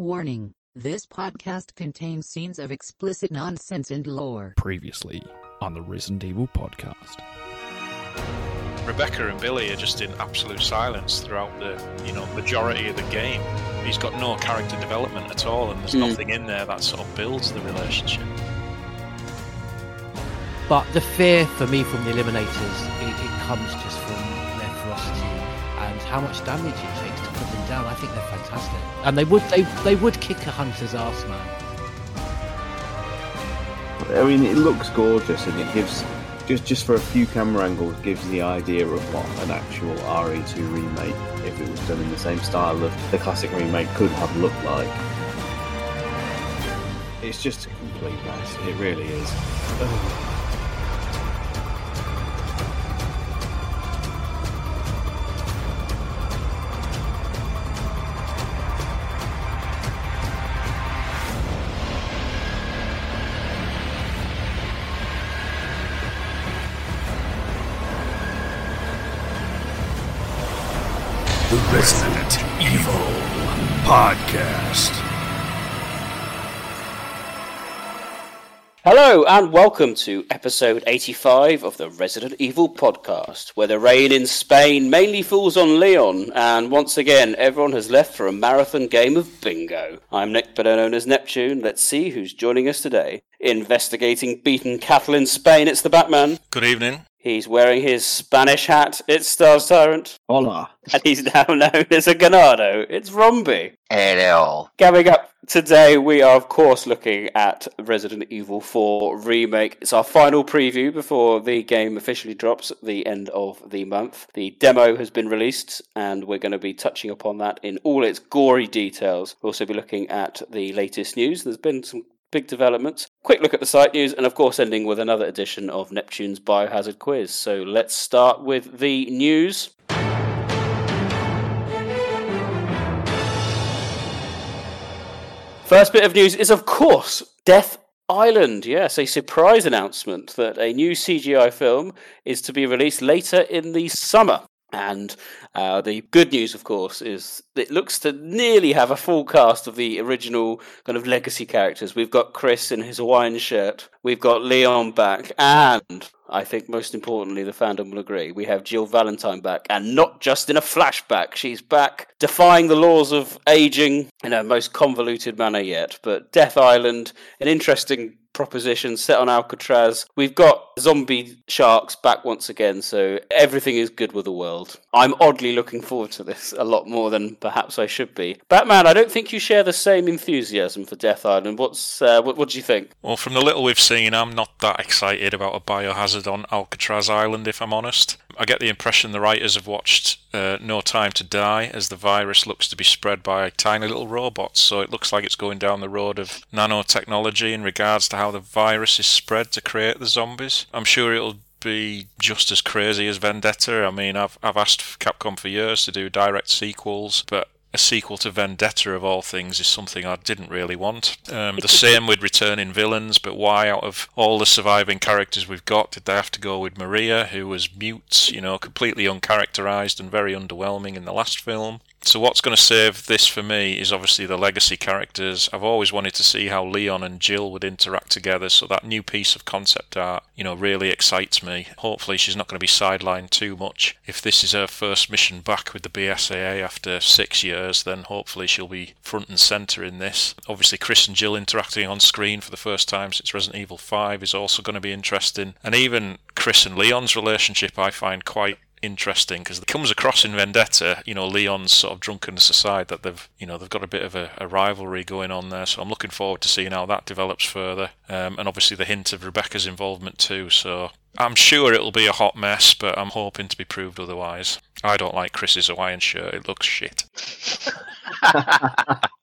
Warning this podcast contains scenes of explicit nonsense and lore. Previously on the Resident Evil podcast. Rebecca and Billy are just in absolute silence throughout the you know majority of the game. He's got no character development at all, and there's Mm. nothing in there that sort of builds the relationship. But the fear for me from the Eliminators, it, it comes just from their ferocity and how much damage it takes to put them down. I think they're fantastic, and they would they they would kick a hunter's ass, man. I mean, it looks gorgeous, and it gives just just for a few camera angles gives the idea of what an actual RE2 remake, if it was done in the same style of the classic remake, could have looked like. It's just a complete mess. It really is. Ugh. Hello and welcome to episode 85 of the Resident Evil podcast, where the rain in Spain mainly falls on Leon, and once again everyone has left for a marathon game of bingo. I'm Nick, better known as Neptune. Let's see who's joining us today. Investigating beaten cattle in Spain, it's the Batman. Good evening. He's wearing his Spanish hat, it's Stars Tyrant. Hola. And he's now known as a Ganado, it's Romby. Hello. Coming up today, we are of course looking at Resident Evil 4 Remake. It's our final preview before the game officially drops at the end of the month. The demo has been released, and we're going to be touching upon that in all its gory details. We'll also be looking at the latest news. There's been some big developments. Quick look at the site news, and of course, ending with another edition of Neptune's Biohazard Quiz. So let's start with the news. First bit of news is, of course, Death Island. Yes, a surprise announcement that a new CGI film is to be released later in the summer. And uh, the good news, of course, is it looks to nearly have a full cast of the original kind of legacy characters. We've got Chris in his Hawaiian shirt, we've got Leon back, and I think most importantly, the fandom will agree, we have Jill Valentine back, and not just in a flashback. She's back defying the laws of aging in a most convoluted manner yet. But Death Island, an interesting proposition set on Alcatraz. We've got zombie sharks back once again, so everything is good with the world. I'm oddly looking forward to this a lot more than perhaps I should be. Batman, I don't think you share the same enthusiasm for Death Island. What's uh, what, what do you think? Well, from the little we've seen, I'm not that excited about a biohazard on Alcatraz Island, if I'm honest. I get the impression the writers have watched uh, No Time to Die as the virus looks to be spread by tiny little robots, so it looks like it's going down the road of nanotechnology in regards to how the virus is spread to create the zombies. I'm sure it'll be just as crazy as Vendetta. I mean, I've I've asked Capcom for years to do direct sequels, but a sequel to Vendetta of all things is something I didn't really want. Um, the same with returning villains, but why out of all the surviving characters we've got did they have to go with Maria, who was mute, you know, completely uncharacterized and very underwhelming in the last film? So what's going to save this for me is obviously the legacy characters. I've always wanted to see how Leon and Jill would interact together, so that new piece of concept art, you know, really excites me. Hopefully she's not going to be sidelined too much. If this is her first mission back with the BSAA after six years, then hopefully she'll be front and centre in this. Obviously Chris and Jill interacting on screen for the first time since Resident Evil 5 is also going to be interesting. And even Chris and Leon's relationship I find quite interesting because it comes across in Vendetta, you know, Leon's sort of drunkenness aside, that they've, you know, they've got a bit of a, a rivalry going on there. So I'm looking forward to seeing how that develops further. Um, and obviously the hint of Rebecca's involvement too. So I'm sure it'll be a hot mess, but I'm hoping to be proved otherwise. I don't like Chris's Hawaiian shirt; it looks shit.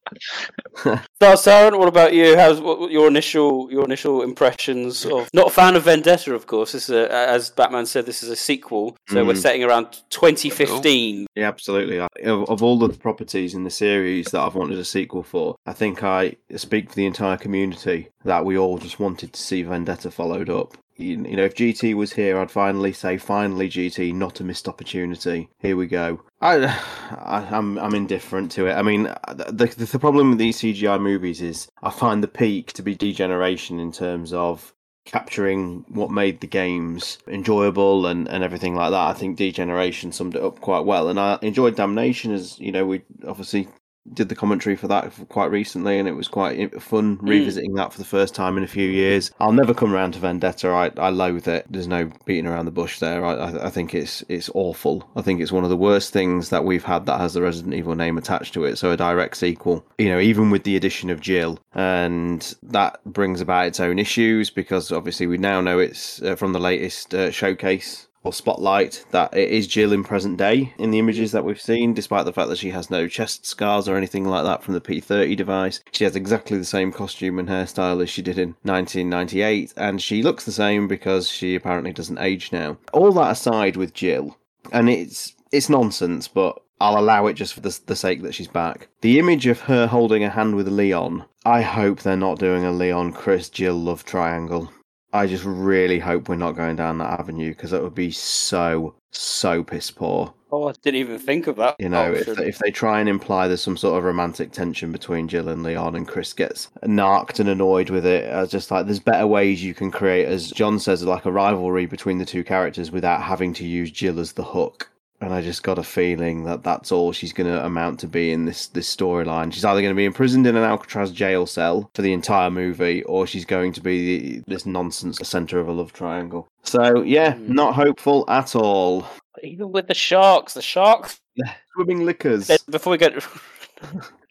So, Sarah, what about you? How's what, your initial your initial impressions of? Not a fan of Vendetta, of course. This is a, as Batman said, this is a sequel, so we're Mm. setting around 2015. Yeah, absolutely. I- Of, of all the properties in the series that I've wanted a sequel for, I think I speak for the entire community that we all just wanted to see Vendetta followed up. You, you know, if GT was here, I'd finally say, finally, GT, not a missed opportunity. Here we go. I, I I'm I'm indifferent to it. I mean, the, the the problem with these CGI movies is I find the peak to be degeneration in terms of capturing what made the games enjoyable and, and everything like that. I think Degeneration summed it up quite well. And I enjoyed Damnation as, you know, we obviously did the commentary for that quite recently, and it was quite fun revisiting that for the first time in a few years. I'll never come around to Vendetta. I, I loathe it. There's no beating around the bush there. I, I think it's it's awful. I think it's one of the worst things that we've had that has the Resident Evil name attached to it. So a direct sequel, you know, even with the addition of Jill, and that brings about its own issues because obviously we now know it's uh, from the latest uh, showcase or spotlight that it is Jill in present day in the images that we've seen, despite the fact that she has no chest scars or anything like that from the P30 device. She has exactly the same costume and hairstyle as she did in 1998, and she looks the same because she apparently doesn't age now. All that aside with Jill, and it's it's nonsense, but I'll allow it just for the, the sake that she's back. The image of her holding a hand with Leon, I hope they're not doing a Leon Chris Jill love triangle. I just really hope we're not going down that avenue because that would be so so piss poor. Oh, I didn't even think of that. You know, if they, if they try and imply there's some sort of romantic tension between Jill and Leon, and Chris gets narked and annoyed with it, I was just like, there's better ways you can create, as John says, like a rivalry between the two characters without having to use Jill as the hook and I just got a feeling that that's all she's going to amount to be in this this storyline. She's either going to be imprisoned in an Alcatraz jail cell for the entire movie, or she's going to be the, this nonsense the center of a love triangle. So yeah, mm. not hopeful at all. Even with the sharks, the sharks swimming lickers. Before we get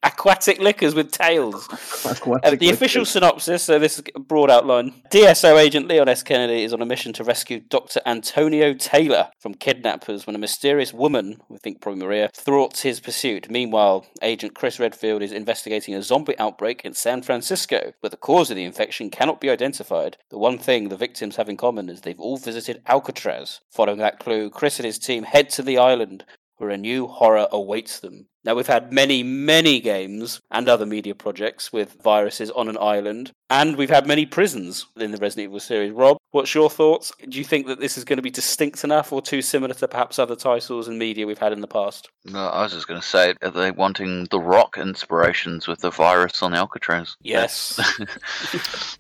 aquatic lickers with tails. Uh, the official synopsis, so this is a broad outline. DSO agent Leon S. Kennedy is on a mission to rescue Dr. Antonio Taylor from kidnappers when a mysterious woman, we think probably Maria, thwarts his pursuit. Meanwhile, agent Chris Redfield is investigating a zombie outbreak in San Francisco, but the cause of the infection cannot be identified. The one thing the victims have in common is they've all visited Alcatraz. Following that clue, Chris and his team head to the island where a new horror awaits them. Now, we've had many, many games and other media projects with viruses on an island, and we've had many prisons in the Resident Evil series. Rob, what's your thoughts? Do you think that this is going to be distinct enough or too similar to perhaps other titles and media we've had in the past? No, I was just going to say, are they wanting the rock inspirations with the virus on Alcatraz? Yes.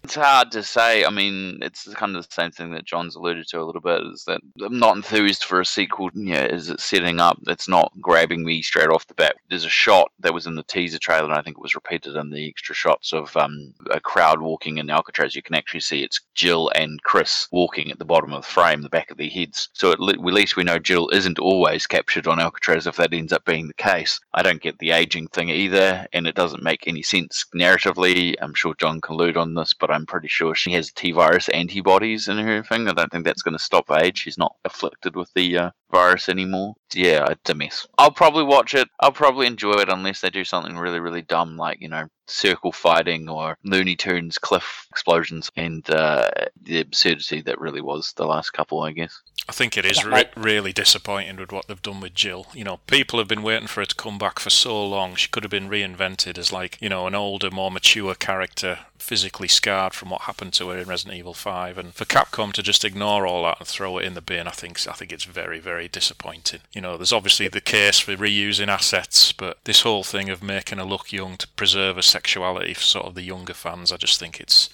it's hard to say. I mean, it's kind of the same thing that John's alluded to a little bit is that I'm not enthused for a sequel. Yeah, is it setting up? It's not grabbing me straight off the bat there's a shot that was in the teaser trailer, and I think it was repeated in the extra shots of um, a crowd walking in Alcatraz. You can actually see it's Jill and Chris walking at the bottom of the frame, the back of their heads. So at, at least we know Jill isn't always captured on Alcatraz if that ends up being the case. I don't get the aging thing either, and it doesn't make any sense narratively. I'm sure John can allude on this, but I'm pretty sure she has T virus antibodies in her thing. I don't think that's going to stop age. She's not afflicted with the uh, virus anymore. Yeah, it's a mess. I'll probably watch it. I'll probably enjoy it unless they do something really, really dumb, like you know, circle fighting or Looney Tunes cliff explosions, and uh, the absurdity that really was the last couple, I guess. I think it is re- really disappointing with what they've done with Jill. You know, people have been waiting for her to come back for so long. She could have been reinvented as like, you know, an older, more mature character, physically scarred from what happened to her in Resident Evil 5. And for Capcom to just ignore all that and throw it in the bin, I think I think it's very, very disappointing. You know, there's obviously the case for reusing assets, but this whole thing of making her look young to preserve her sexuality for sort of the younger fans, I just think it's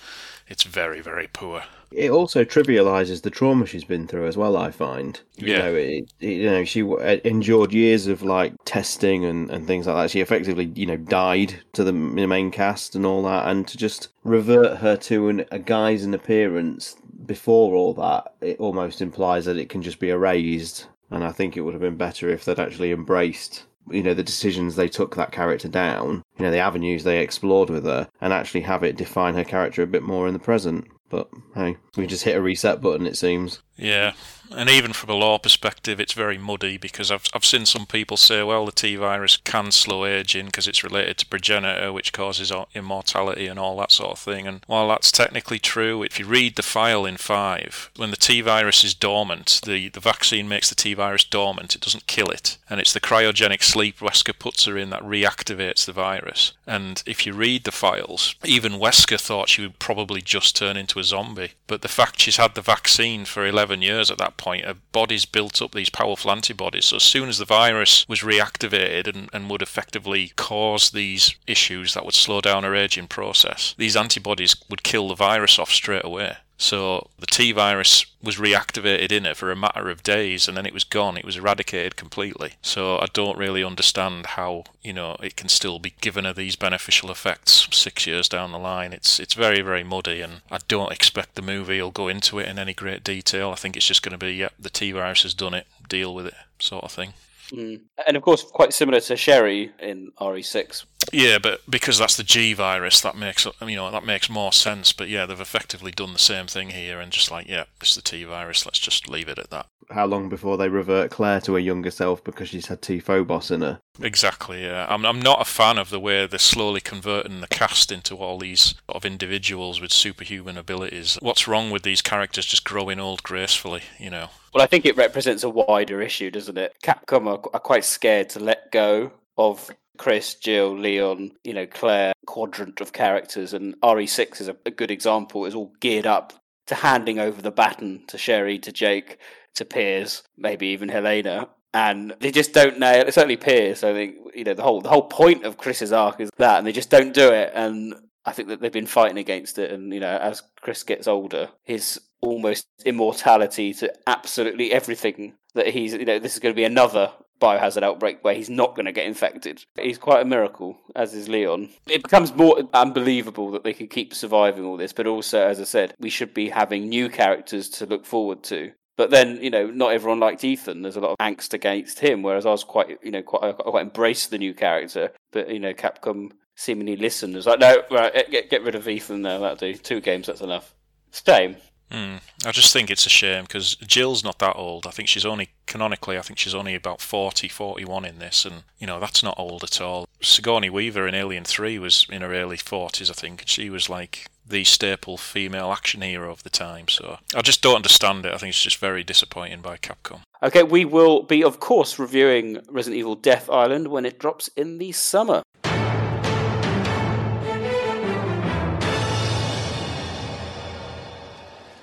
it's very, very poor. It also trivializes the trauma she's been through as well. I find, you Yeah. know, it, it- you know, she w- uh, endured years of like testing and, and things like that. She effectively, you know, died to the main cast and all that, and to just revert her to an, a guise and appearance before all that, it almost implies that it can just be erased. And I think it would have been better if they'd actually embraced you know the decisions they took that character down you know the avenues they explored with her and actually have it define her character a bit more in the present but hey we just hit a reset button it seems. Yeah, and even from a lore perspective, it's very muddy because I've I've seen some people say, well, the T virus can slow aging because it's related to progenitor, which causes immortality and all that sort of thing. And while that's technically true, if you read the file in five, when the T virus is dormant, the the vaccine makes the T virus dormant. It doesn't kill it, and it's the cryogenic sleep Wesker puts her in that reactivates the virus. And if you read the files, even Wesker thought she would probably just turn into a zombie, but the fact she's had the vaccine for 11 11 years at that point, uh, her body's built up these powerful antibodies. So as soon as the virus was reactivated and, and would effectively cause these issues that would slow down our aging process, these antibodies would kill the virus off straight away. So the T virus was reactivated in it for a matter of days and then it was gone. It was eradicated completely. So I don't really understand how, you know, it can still be given her these beneficial effects six years down the line. It's it's very, very muddy and I don't expect the movie will go into it in any great detail. I think it's just going to be, yeah, the T virus has done it, deal with it, sort of thing. Mm. And of course, quite similar to Sherry in RE6. Yeah, but because that's the G virus, that makes you know that makes more sense. But yeah, they've effectively done the same thing here, and just like yeah, it's the T virus. Let's just leave it at that. How long before they revert Claire to her younger self because she's had T Phobos in her? Exactly. Yeah, I'm I'm not a fan of the way they're slowly converting the cast into all these sort of individuals with superhuman abilities. What's wrong with these characters just growing old gracefully? You know. Well, I think it represents a wider issue, doesn't it? Capcom are, are quite scared to let go of Chris, Jill, Leon, you know, Claire quadrant of characters, and RE6 is a, a good example. Is all geared up to handing over the baton to Sherry, to Jake, to Piers, maybe even Helena, and they just don't nail. It. Certainly Piers. I think you know the whole the whole point of Chris's arc is that, and they just don't do it. And I think that they've been fighting against it. And you know, as Chris gets older, his almost immortality to absolutely everything that he's you know this is going to be another biohazard outbreak where he's not going to get infected. He's quite a miracle, as is Leon. It becomes more unbelievable that they can keep surviving all this, but also, as I said, we should be having new characters to look forward to. But then, you know, not everyone liked Ethan. There's a lot of angst against him, whereas I was quite, you know, quite, I quite embraced the new character. But, you know, Capcom seemingly listened. It's like, no, right, get, get rid of Ethan now. That'll do. Two games, that's enough. Shame. Mm. I just think it's a shame because Jill's not that old. I think she's only, canonically, I think she's only about 40, 41 in this, and, you know, that's not old at all. Sigourney Weaver in Alien 3 was in her early 40s, I think, and she was like the staple female action hero of the time, so I just don't understand it. I think it's just very disappointing by Capcom. Okay, we will be, of course, reviewing Resident Evil Death Island when it drops in the summer.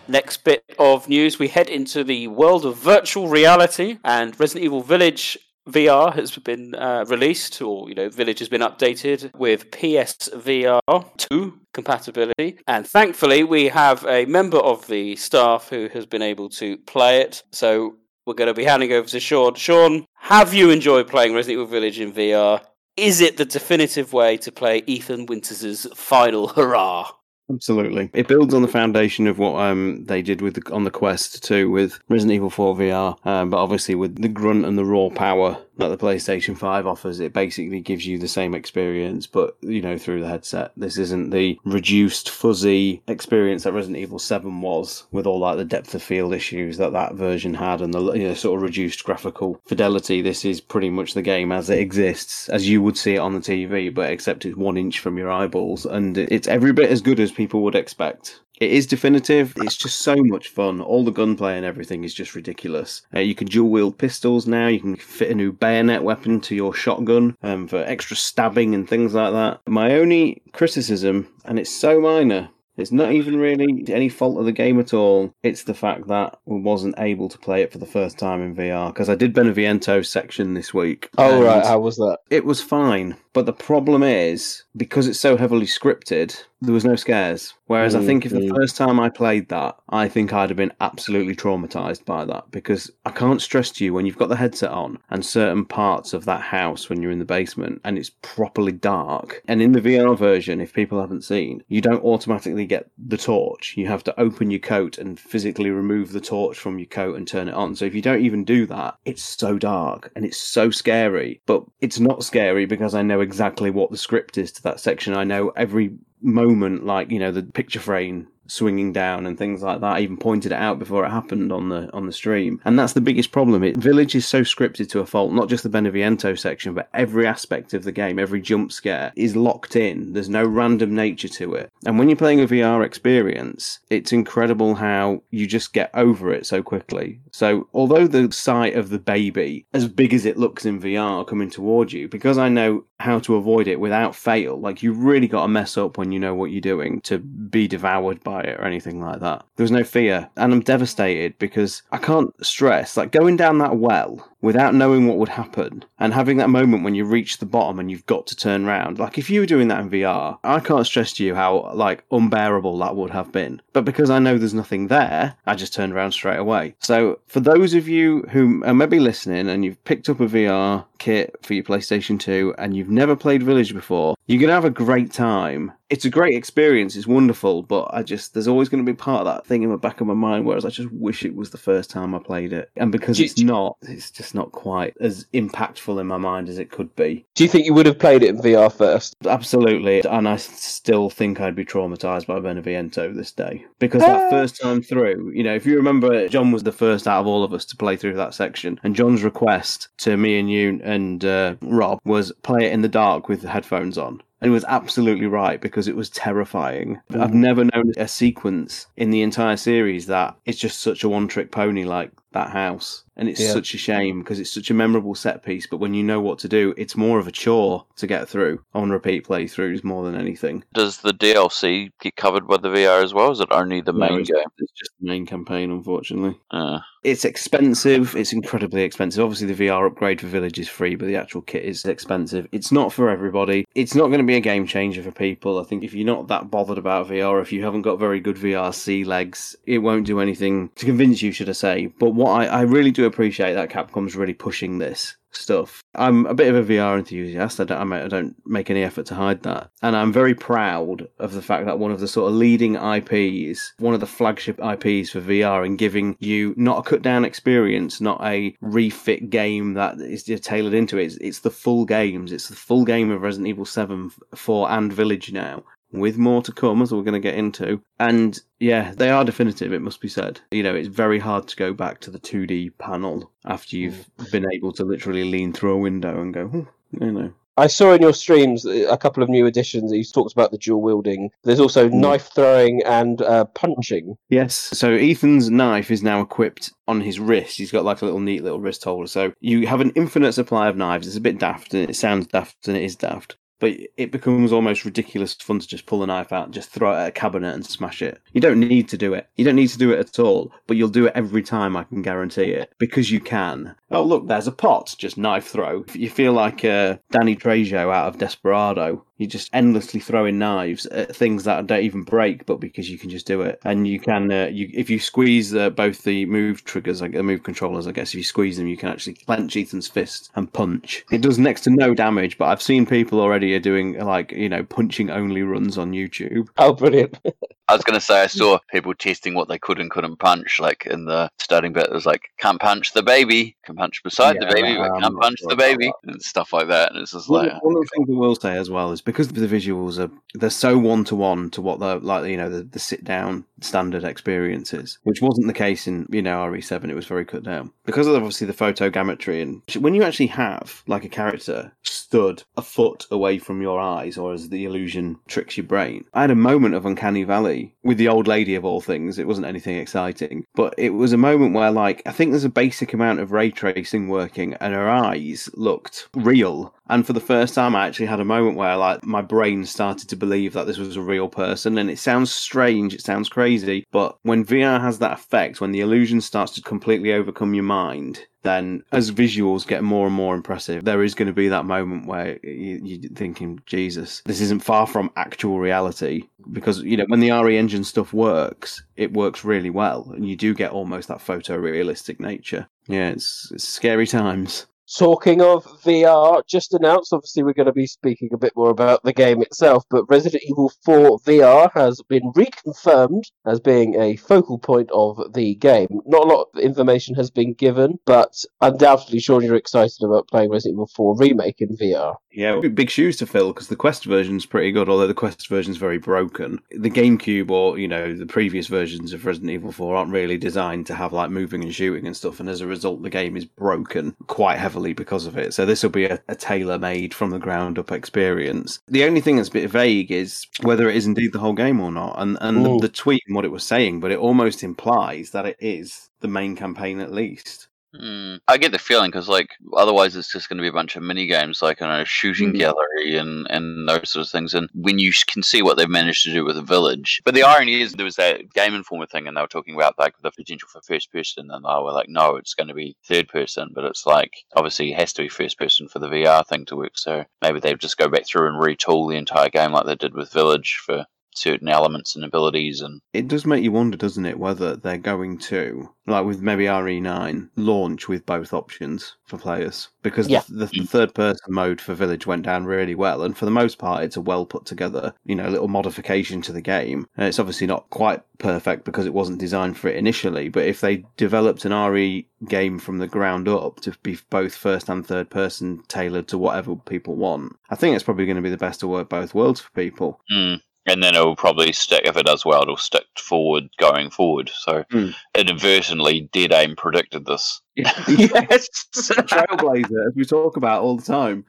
Next bit of news, we head into the world of virtual reality, and Resident Evil Village VR has been uh, released, or you know, Village has been updated with PSVR 2 compatibility. And thankfully, we have a member of the staff who has been able to play it. So we're going to be handing over to Sean. Sean, have you enjoyed playing Resident Evil Village in VR? Is it the definitive way to play Ethan Winters' final hurrah? Absolutely, it builds on the foundation of what um they did with the, on the Quest 2 with Resident Evil 4 VR, um, but obviously with the grunt and the raw power that the PlayStation 5 offers, it basically gives you the same experience, but you know through the headset. This isn't the reduced, fuzzy experience that Resident Evil 7 was, with all like the depth of field issues that that version had, and the you know, sort of reduced graphical fidelity. This is pretty much the game as it exists, as you would see it on the TV, but except it's one inch from your eyeballs, and it's every bit as good as people would expect. It is definitive. It's just so much fun. All the gunplay and everything is just ridiculous. Uh, you can dual wield pistols now. You can fit a new bayonet weapon to your shotgun um, for extra stabbing and things like that. My only criticism, and it's so minor, it's not even really any fault of the game at all. It's the fact that we wasn't able to play it for the first time in VR because I did Beneviento's section this week. Oh right, how was that? It was fine, but the problem is because it's so heavily scripted, there was no scares. Whereas I think if the Mhm. first time I played that, I think I'd have been absolutely traumatized by that because I can't stress to you when you've got the headset on and certain parts of that house when you're in the basement and it's properly dark. And in the VR version, if people haven't seen, you don't automatically get the torch. You have to open your coat and physically remove the torch from your coat and turn it on. So if you don't even do that, it's so dark and it's so scary. But it's not scary because I know exactly what the script is to that section. I know every moment, like you know, the picture frame swinging down and things like that. I even pointed it out before it happened on the on the stream, and that's the biggest problem. It Village is so scripted to a fault. Not just the Beneviento section, but every aspect of the game, every jump scare is locked in. There's no random nature to it. And when you're playing a VR experience, it's incredible how you just get over it so quickly. So although the sight of the baby, as big as it looks in VR, coming toward you, because I know how to avoid it without fail, like you really got to mess up when you know what you're doing to be devoured by it or anything like that. There was no fear. And I'm devastated because I can't stress, like going down that well without knowing what would happen and having that moment when you reach the bottom and you've got to turn around. Like if you were doing that in VR, I can't stress to you how like unbearable that would have been. But because I know there's nothing there, I just turned around straight away. So for those of you who are maybe listening and you've picked up a VR kit for your PlayStation 2 and you've never played Village before, you're going to have a great time. It's a great experience, it's wonderful, but I just, there's always going to be part of that thing in the back of my mind, whereas I just wish it was the first time I played it. And because it's not, it's just not quite as impactful in my mind as it could be. Do you think you would have played it in VR first? Absolutely. And I still think I'd be traumatized by Beneviento this day. Because that first time through, you know, if you remember, John was the first out of all of us to play through that section. And John's request to me and you and uh, Rob was play it in the dark with the headphones on. And he was absolutely right because it was terrifying. I've never known a sequence in the entire series that it's just such a one trick pony like that house. And it's Yeah. such a shame because it's such a memorable set piece. But when you know what to do, it's more of a chore to get through on repeat playthroughs more than anything. Does the DLC get covered by the VR as well? Is it only the No, main it's, game? it's just the main campaign, unfortunately. Uh, It's expensive. It's incredibly expensive. Obviously, the VR upgrade for Village is free, but the actual kit is expensive. It's not for everybody. It's not going to be a game changer for people. I think if you're not that bothered about VR, if you haven't got very good VRC legs, it won't do anything to convince you, should I say. But what I, I really do appreciate that Capcom's really pushing this stuff. I'm a bit of a VR enthusiast. I don't, I don't make any effort to hide that. And I'm very proud of the fact that one of the sort of leading IPs, one of the flagship IPs for VR, and giving you not a cut down experience, not a refit game that is tailored into it. It's, it's the full games. It's the full game of Resident Evil 7, 4, and Village now. With more to come, as we're going to get into. And yeah, they are definitive, it must be said. You know, it's very hard to go back to the 2D panel after you've been able to literally lean through a window and go, "Hmm," you know. I saw in your streams a couple of new additions. You talked about the dual wielding. There's also Mm. knife throwing and uh, punching. Yes. So Ethan's knife is now equipped on his wrist. He's got like a little neat little wrist holder. So you have an infinite supply of knives. It's a bit daft and it sounds daft and it is daft. But it becomes almost ridiculous fun to just pull a knife out and just throw it at a cabinet and smash it. You don't need to do it. You don't need to do it at all, but you'll do it every time, I can guarantee it. Because you can. Oh, look, there's a pot. Just knife throw. You feel like uh, Danny Trejo out of Desperado. You're just endlessly throwing knives at things that don't even break, but because you can just do it, and you can, uh, you if you squeeze uh, both the move triggers, like the move controllers, I guess if you squeeze them, you can actually clench Ethan's fist and punch. It does next to no damage, but I've seen people already are doing like you know punching only runs on YouTube. Oh, brilliant! I was going to say I mm. saw people testing what they could and couldn't punch. Like in the starting bit, it was like can't punch the baby, can punch beside Yeah, the baby, but can't punch the baby, and stuff like that. And it's just One, like, one of the things I will say as well is because the visuals are they're so one to one to what the like you know the, the sit down standard experience is, which wasn't the case in you know RE7. It was very cut down because of obviously the photogrammetry and when you actually have like a character stood a foot away from your eyes, or as the illusion tricks your brain. I had a moment of uncanny valley with the old lady of all things. It wasn't anything exciting, but it was a moment where like I think there's a basic amount of ray tracing working, and her eyes looked real. And for the first time, I actually had a moment where, like, my brain started to believe that this was a real person. And it sounds strange, it sounds crazy, but when VR has that effect, when the illusion starts to completely overcome your mind, then as visuals get more and more impressive, there is going to be that moment where you, you're thinking, Jesus, this isn't far from actual reality. Because, you know, when the RE engine stuff works, it works really well. And you do get almost that photorealistic nature. Yeah, it's, it's scary times. Talking of VR, just announced, obviously, we're going to be speaking a bit more about the game itself, but Resident Evil 4 VR has been reconfirmed as being a focal point of the game. Not a lot of information has been given, but undoubtedly, Sean, you're excited about playing Resident Evil 4 Remake in VR. Yeah, big shoes to fill because the Quest version's pretty good, although the Quest version's very broken. The GameCube or, you know, the previous versions of Resident Evil 4 aren't really designed to have like moving and shooting and stuff, and as a result, the game is broken quite heavily because of it. So this will be a, a tailor made from the ground up experience. The only thing that's a bit vague is whether it is indeed the whole game or not, and, and the, the tweet and what it was saying, but it almost implies that it is the main campaign at least. Hmm. I get the feeling because, like, otherwise it's just going to be a bunch of mini games, like, don't know, shooting Mhm. gallery and, and those sort of things. And when you can see what they've managed to do with the village. But the irony is, there was that Game Informer thing, and they were talking about, like, the potential for first person, and they were like, no, it's going to be third person. But it's like, obviously, it has to be first person for the VR thing to work. So maybe they'll just go back through and retool the entire game like they did with Village for certain elements and abilities and It does make you wonder, doesn't it, whether they're going to, like with maybe RE9, launch with both options for players. Because Yeah. the, the, the third person mode for Village went down really well, and for the most part, it's a well put together, you know, little modification to the game. And it's obviously not quite perfect because it wasn't designed for it initially, but if they developed an RE game from the ground up to be both first and third person tailored to whatever people want, I think it's probably going to be the best of work both worlds for people. Mm. And then it will probably stick, if it does well, it'll stick forward going forward. So Mm. inadvertently, Dead Aim predicted this. yes, Trailblazer, as we talk about all the time.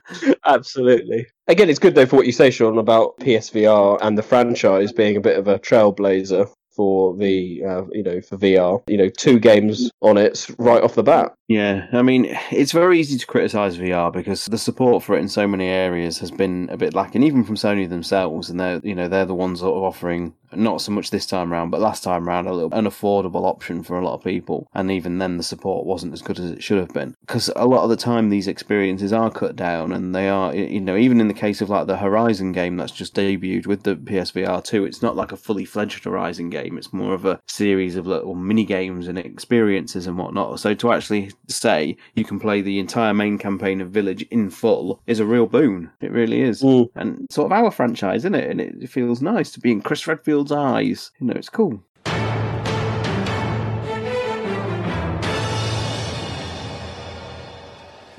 absolutely. Again, it's good though for what you say, Sean, about PSVR and the franchise being a bit of a trailblazer for the uh, you know for VR. You know, two games on it right off the bat. Yeah, I mean, it's very easy to criticize VR because the support for it in so many areas has been a bit lacking, even from Sony themselves. And they're, you know, they're the ones sort of offering not so much this time around, but last time around, a little an affordable option for a lot of people. And even then, the support wasn't as good as it should have been because a lot of the time these experiences are cut down, and they are, you know, even in the case of like the Horizon game that's just debuted with the PSVR two, it's not like a fully fledged Horizon game. It's more of a series of little mini games and experiences and whatnot. So to actually say you can play the entire main campaign of Village in full is a real boon. It really is. Mm. And sort of our franchise, isn't it? And it feels nice to be in Chris Redfield's eyes. You know, it's cool.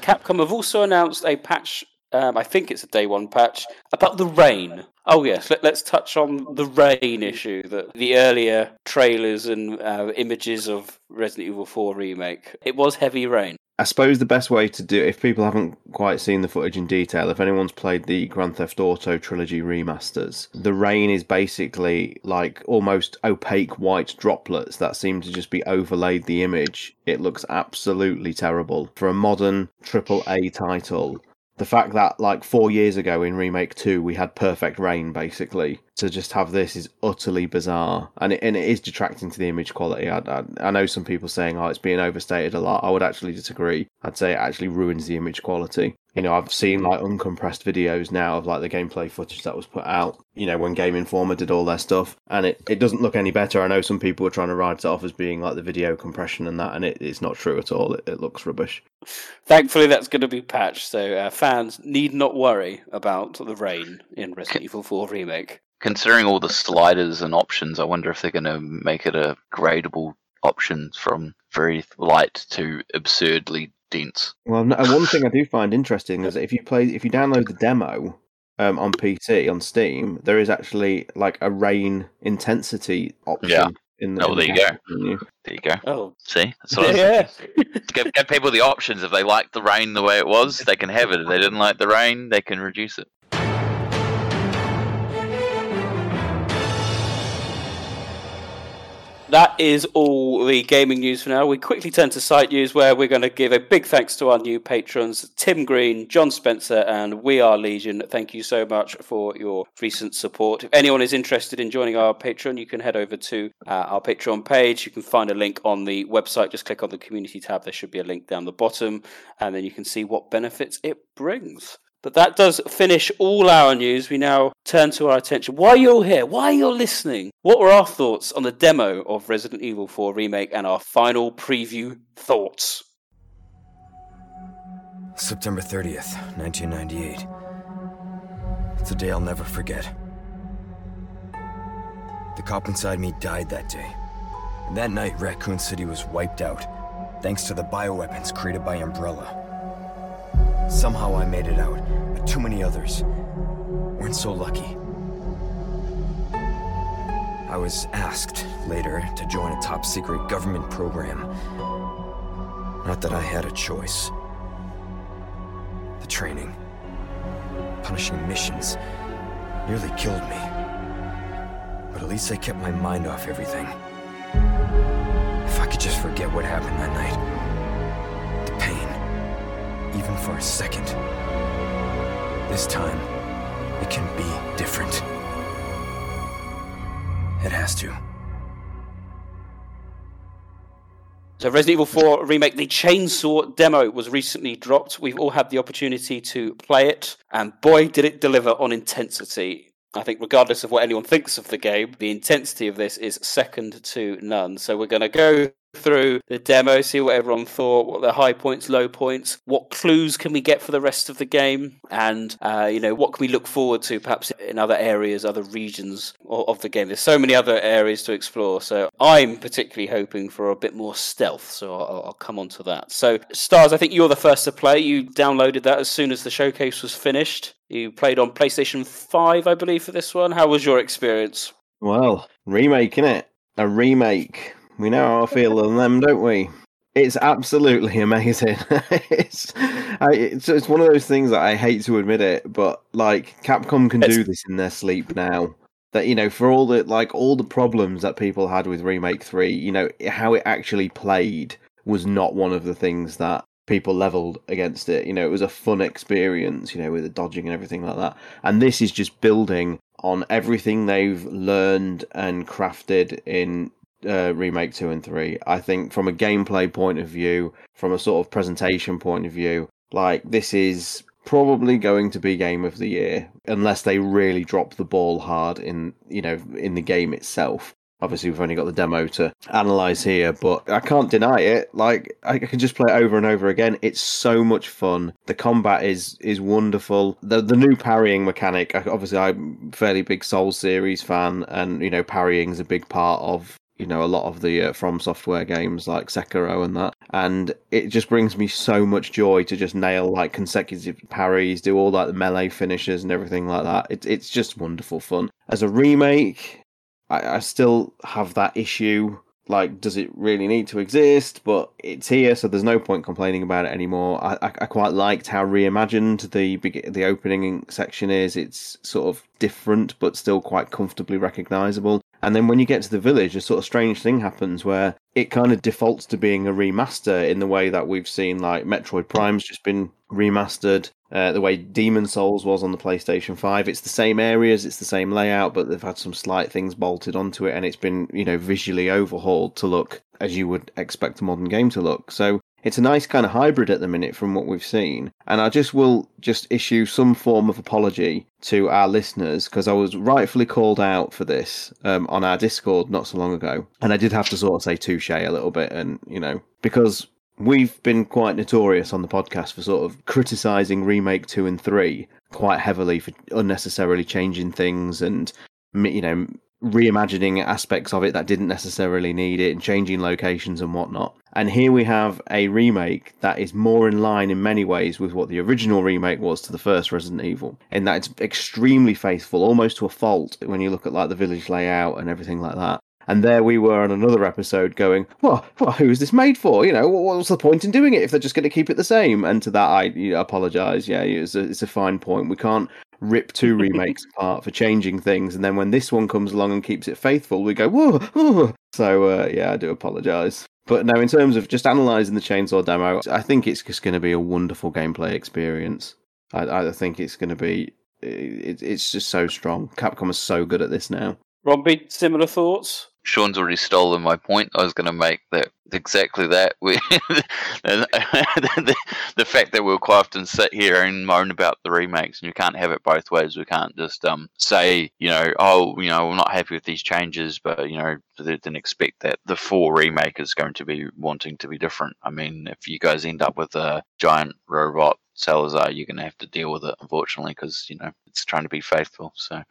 Capcom have also announced a patch. Um, I think it's a day one patch about the rain. Oh yes, let, us touch on the rain issue. That the earlier trailers and uh, images of Resident Evil 4 remake. It was heavy rain. I suppose the best way to do, if people haven't quite seen the footage in detail, if anyone's played the Grand Theft Auto trilogy remasters, the rain is basically like almost opaque white droplets that seem to just be overlaid the image. It looks absolutely terrible for a modern triple A title. The fact that like four years ago in remake two we had perfect rain basically to just have this is utterly bizarre and it, and it is detracting to the image quality. I, I, I know some people saying oh it's being overstated a lot. I would actually disagree. I'd say it actually ruins the image quality. You know, I've seen like uncompressed videos now of like the gameplay footage that was put out, you know, when Game Informer did all their stuff, and it, it doesn't look any better. I know some people are trying to ride it off as being like the video compression and that, and it, it's not true at all. It, it looks rubbish. Thankfully, that's going to be patched, so uh, fans need not worry about the rain in Resident Evil 4 remake. Considering all the sliders and options, I wonder if they're going to make it a gradable option from very light to absurdly dense. Well, one thing I do find interesting is that if you play, if you download the demo um, on PC on Steam, there is actually like a rain intensity option. Yeah. In the, Oh, in there the you go. There you go. Oh, See, that's what I yeah. give, give people the options. If they like the rain the way it was, they can have it. If they didn't like the rain, they can reduce it. That is all the gaming news for now. We quickly turn to site news where we're going to give a big thanks to our new patrons, Tim Green, John Spencer, and We Are Legion. Thank you so much for your recent support. If anyone is interested in joining our Patreon, you can head over to uh, our Patreon page. You can find a link on the website. Just click on the community tab. There should be a link down the bottom, and then you can see what benefits it brings. But that does finish all our news. We now turn to our attention. Why you're here? Why you're listening? What were our thoughts on the demo of Resident Evil 4 Remake and our final preview thoughts? September 30th, 1998. It's a day I'll never forget. The cop inside me died that day. And that night, Raccoon City was wiped out, thanks to the bioweapons created by Umbrella. Somehow I made it out, but too many others weren't so lucky. I was asked later to join a top secret government program. Not that I had a choice. The training, punishing missions, nearly killed me. But at least I kept my mind off everything. If I could just forget what happened that night. Even for a second. This time, it can be different. It has to. So Resident Evil 4 Remake, the Chainsaw demo was recently dropped. We've all had the opportunity to play it, and boy, did it deliver on intensity. I think, regardless of what anyone thinks of the game, the intensity of this is second to none. So we're going to go through the demo, see what everyone thought, what the high points, low points, what clues can we get for the rest of the game, and uh, you know what can we look forward to perhaps in other areas, other regions of the game. There's so many other areas to explore. So I'm particularly hoping for a bit more stealth. So I'll, I'll come on to that. So stars, I think you're the first to play. You downloaded that as soon as the showcase was finished. You played on PlayStation 5, I believe, for this one. How was your experience? Well, remaking it. A remake we know how I feel on them, don't we? It's absolutely amazing. it's, I, it's it's one of those things that I hate to admit it, but like Capcom can do this in their sleep now. That you know, for all the like all the problems that people had with Remake Three, you know how it actually played was not one of the things that people leveled against it. You know, it was a fun experience, you know, with the dodging and everything like that. And this is just building on everything they've learned and crafted in uh, remake two and three. I think from a gameplay point of view, from a sort of presentation point of view, like this is probably going to be game of the year unless they really drop the ball hard in you know in the game itself. Obviously, we've only got the demo to analyze here, but I can't deny it. Like I can just play it over and over again. It's so much fun. The combat is is wonderful. The the new parrying mechanic. Obviously, I'm fairly big Soul series fan, and you know parrying is a big part of you know a lot of the uh, FromSoftware games like Sekiro and that and it just brings me so much joy to just nail like consecutive parries do all like the melee finishes and everything like that it, it's just wonderful fun as a remake I, I still have that issue like does it really need to exist? But it's here so there's no point complaining about it anymore. I, I, I quite liked how reimagined the the opening section is. It's sort of different but still quite comfortably recognizable and then when you get to the village, a sort of strange thing happens where it kind of defaults to being a remaster in the way that we've seen, like Metroid Prime's just been remastered. Uh, the way Demon Souls was on the PlayStation 5. It's the same areas, it's the same layout, but they've had some slight things bolted onto it and it's been, you know, visually overhauled to look as you would expect a modern game to look. So it's a nice kind of hybrid at the minute from what we've seen. And I just will just issue some form of apology to our listeners because I was rightfully called out for this um, on our Discord not so long ago. And I did have to sort of say touche a little bit. And, you know, because we've been quite notorious on the podcast for sort of criticizing Remake 2 and 3 quite heavily for unnecessarily changing things and, you know, reimagining aspects of it that didn't necessarily need it and changing locations and whatnot. And here we have a remake that is more in line in many ways with what the original remake was to the first Resident Evil, in that it's extremely faithful, almost to a fault when you look at like the village layout and everything like that. And there we were on another episode going, well, well who is this made for? You know, what's the point in doing it if they're just going to keep it the same? And to that, I apologise. Yeah, it's a, it's a fine point. We can't rip two remakes apart for changing things, and then when this one comes along and keeps it faithful, we go, whoa, whoa. So uh, yeah, I do apologise. But now, in terms of just analysing the Chainsaw demo, I think it's just going to be a wonderful gameplay experience. I, I think it's going to be. It, it's just so strong. Capcom is so good at this now. Robbie, similar thoughts? Sean's already stolen my point. I was going to make that exactly that. We, the, the, fact that we'll quite often sit here and moan about the remakes, and you can't have it both ways. We can't just um, say, you know, oh, you know, we're not happy with these changes, but you know, then expect that the four remake is going to be wanting to be different. I mean, if you guys end up with a giant robot Salazar, oh, you're going to have to deal with it, unfortunately, because you know it's trying to be faithful. So,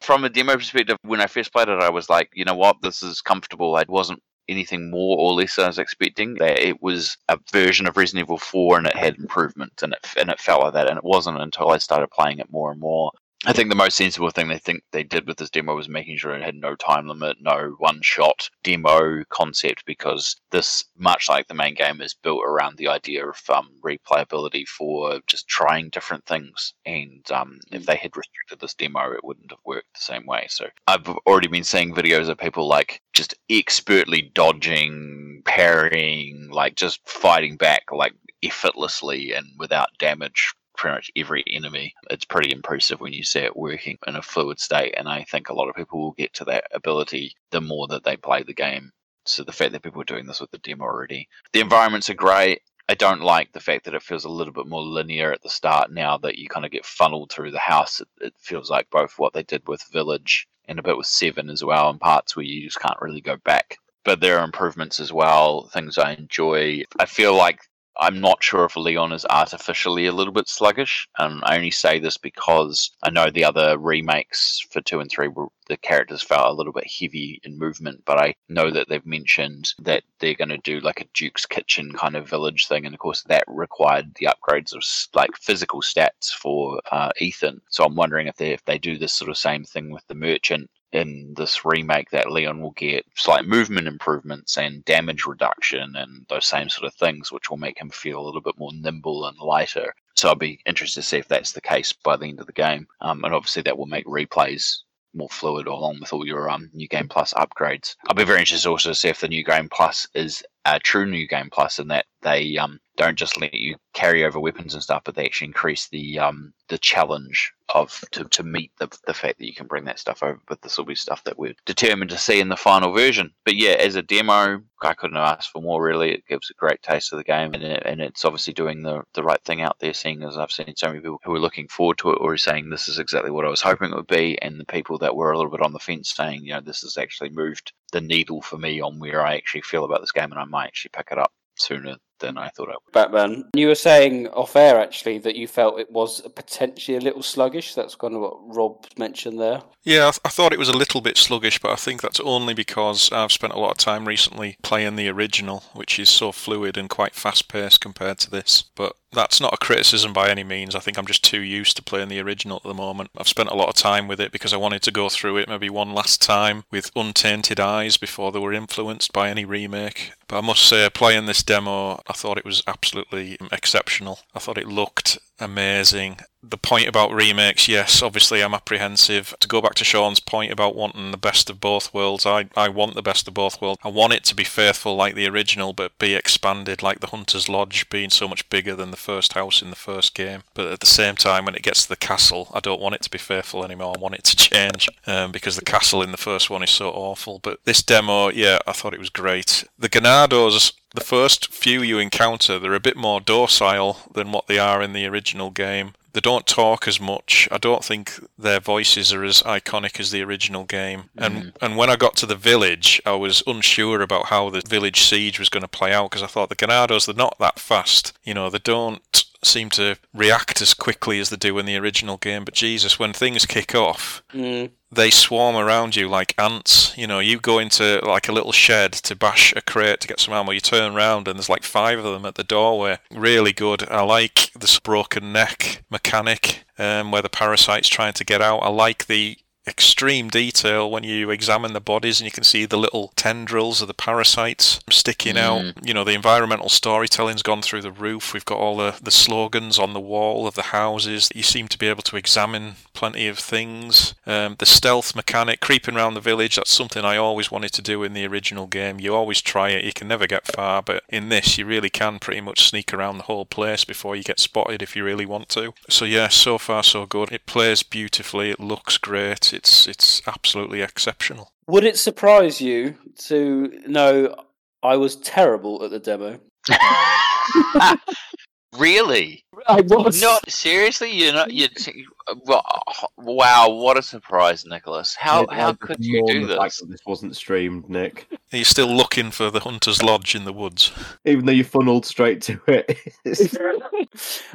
from a demo perspective, when I first played it, I was like, you know what, this is comfortable. I wasn't anything more or less I was expecting. It was a version of Resident Evil 4 and it had improvements and it, and it felt like that. And it wasn't until I started playing it more and more I think the most sensible thing they think they did with this demo was making sure it had no time limit, no one shot demo concept, because this, much like the main game, is built around the idea of um, replayability for just trying different things. And um, if they had restricted this demo, it wouldn't have worked the same way. So I've already been seeing videos of people like just expertly dodging, parrying, like just fighting back, like effortlessly and without damage pretty much every enemy. It's pretty impressive when you see it working in a fluid state, and I think a lot of people will get to that ability the more that they play the game. So the fact that people are doing this with the demo already, the environments are great. I don't like the fact that it feels a little bit more linear at the start now that you kind of get funneled through the house. It, it feels like both what they did with Village and a bit with Seven as well, in parts where you just can't really go back. But there are improvements as well, things I enjoy. I feel like I'm not sure if Leon is artificially a little bit sluggish. And I only say this because I know the other remakes for two and three were the characters felt a little bit heavy in movement, but I know that they've mentioned that they're going to do like a Duke's Kitchen kind of village thing, and of course that required the upgrades of like physical stats for uh, Ethan. So I'm wondering if they if they do this sort of same thing with the merchant, in this remake that Leon will get slight movement improvements and damage reduction and those same sort of things, which will make him feel a little bit more nimble and lighter. So I'll be interested to see if that's the case by the end of the game. Um, and obviously, that will make replays more fluid along with all your um, new game plus upgrades. I'll be very interested also to see if the new game plus is a true new game plus and that they um, don't just let you carry over weapons and stuff, but they actually increase the um, the challenge of to, to meet the, the fact that you can bring that stuff over. But this will be stuff that we're determined to see in the final version. But yeah, as a demo, I couldn't have asked for more. Really, it gives a great taste of the game, and, it, and it's obviously doing the the right thing out there. Seeing as I've seen so many people who are looking forward to it or saying this is exactly what I was hoping it would be, and the people that were a little bit on the fence saying, you know, this has actually moved the needle for me on where I actually feel about this game, and I might actually pick it up sooner than I thought I would. Batman. You were saying off air actually that you felt it was potentially a little sluggish. That's kind of what Rob mentioned there. Yeah, I, th- I, thought it was a little bit sluggish, but I think that's only because I've spent a lot of time recently playing the original, which is so fluid and quite fast paced compared to this. But that's not a criticism by any means. I think I'm just too used to playing the original at the moment. I've spent a lot of time with it because I wanted to go through it maybe one last time with untainted eyes before they were influenced by any remake. But I must say, playing this demo, I thought it was absolutely exceptional. I thought it looked amazing. The point about remakes, yes, obviously I'm apprehensive. To go back to Sean's point about wanting the best of both worlds, I, I want the best of both worlds. I want it to be faithful like the original, but be expanded like the Hunter's Lodge being so much bigger than the first house in the first game. But at the same time, when it gets to the castle, I don't want it to be faithful anymore. I want it to change um, because the castle in the first one is so awful. But this demo, yeah, I thought it was great. The Ganados the first few you encounter, they're a bit more docile than what they are in the original game. They don't talk as much. I don't think their voices are as iconic as the original game. Mm. And and when I got to the village, I was unsure about how the village siege was going to play out because I thought the Ganados they're not that fast. You know, they don't seem to react as quickly as they do in the original game. But Jesus, when things kick off, mm they swarm around you like ants. You know, you go into like a little shed to bash a crate to get some ammo. You turn around and there's like five of them at the doorway. Really good. I like this broken neck mechanic um, where the parasite's trying to get out. I like the extreme detail when you examine the bodies and you can see the little tendrils of the parasites sticking mm. out. You know, the environmental storytelling's gone through the roof. We've got all the, the slogans on the wall of the houses. You seem to be able to examine plenty of things. Um, the stealth mechanic, creeping around the village, that's something I always wanted to do in the original game. You always try it, you can never get far, but in this, you really can pretty much sneak around the whole place before you get spotted if you really want to. So, yeah, so far so good. It plays beautifully, it looks great it's it's absolutely exceptional. Would it surprise you to know I was terrible at the demo? really? I was not seriously. You're not. You. Wow! What a surprise, Nicholas. How Yeah, how could you do the fact this? that This wasn't streamed, Nick. Are you still looking for the Hunter's Lodge in the woods? Even though you funneled straight to it.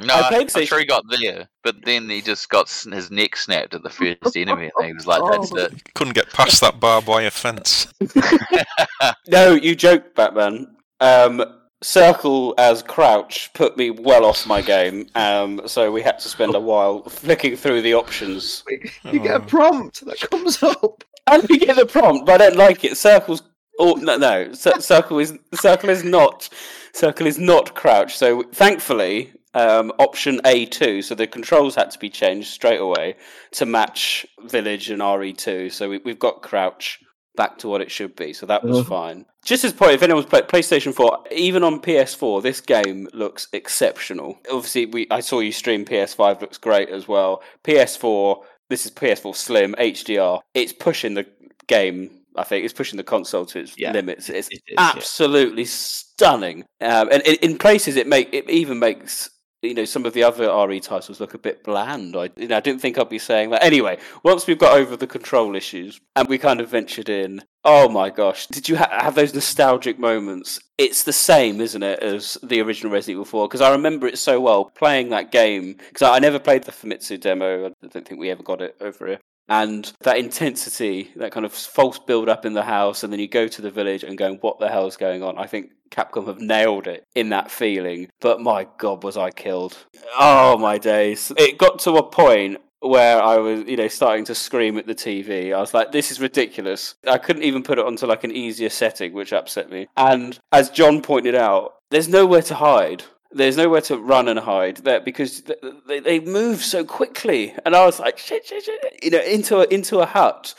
No, I I played am Station- sure he got there, but then he just got his neck snapped at the first enemy, and he was like, "That's Oh. it." Couldn't get past that barbed wire fence. No, you joke, Batman. Um, Circle as Crouch put me well off my game, um, so we had to spend a while flicking through the options. you get a prompt that comes up. And we get the prompt, but I don't like it. Circle's oh no no Cir- Circle is Circle is not Circle is not Crouch. So thankfully, um, option A two, so the controls had to be changed straight away to match Village and RE two. So we, we've got Crouch back to what it should be. So that was Mhm. fine. Just as a point, if anyone's played PlayStation 4, even on PS4, this game looks exceptional. Obviously, we I saw you stream PS5, looks great as well. PS4, this is PS4 Slim HDR. It's pushing the game. I think it's pushing the console to its Yeah, limits. It's it is, yeah. absolutely stunning, um, and in, in places it make it even makes you know some of the other RE titles look a bit bland. I you know I didn't think I'd be saying that. Anyway, once we've got over the control issues and we kind of ventured in, oh my gosh, did you ha- have those nostalgic moments? It's the same, isn't it, as the original Resident Evil 4? Because I remember it so well playing that game. Because I I never played the Famitsu demo. I don't think we ever got it over here. And that intensity, that kind of false build up in the house, and then you go to the village and going, what the hell's going on? I think Capcom have nailed it in that feeling. But my God, was I killed. Oh my days. It got to a point where I was, you know, starting to scream at the TV. I was like, this is ridiculous. I couldn't even put it onto like an easier setting, which upset me. And as John pointed out, there's nowhere to hide. There's nowhere to run and hide there because they, they move so quickly. And I was like, shit, shit, shit, you know, into a, into a hut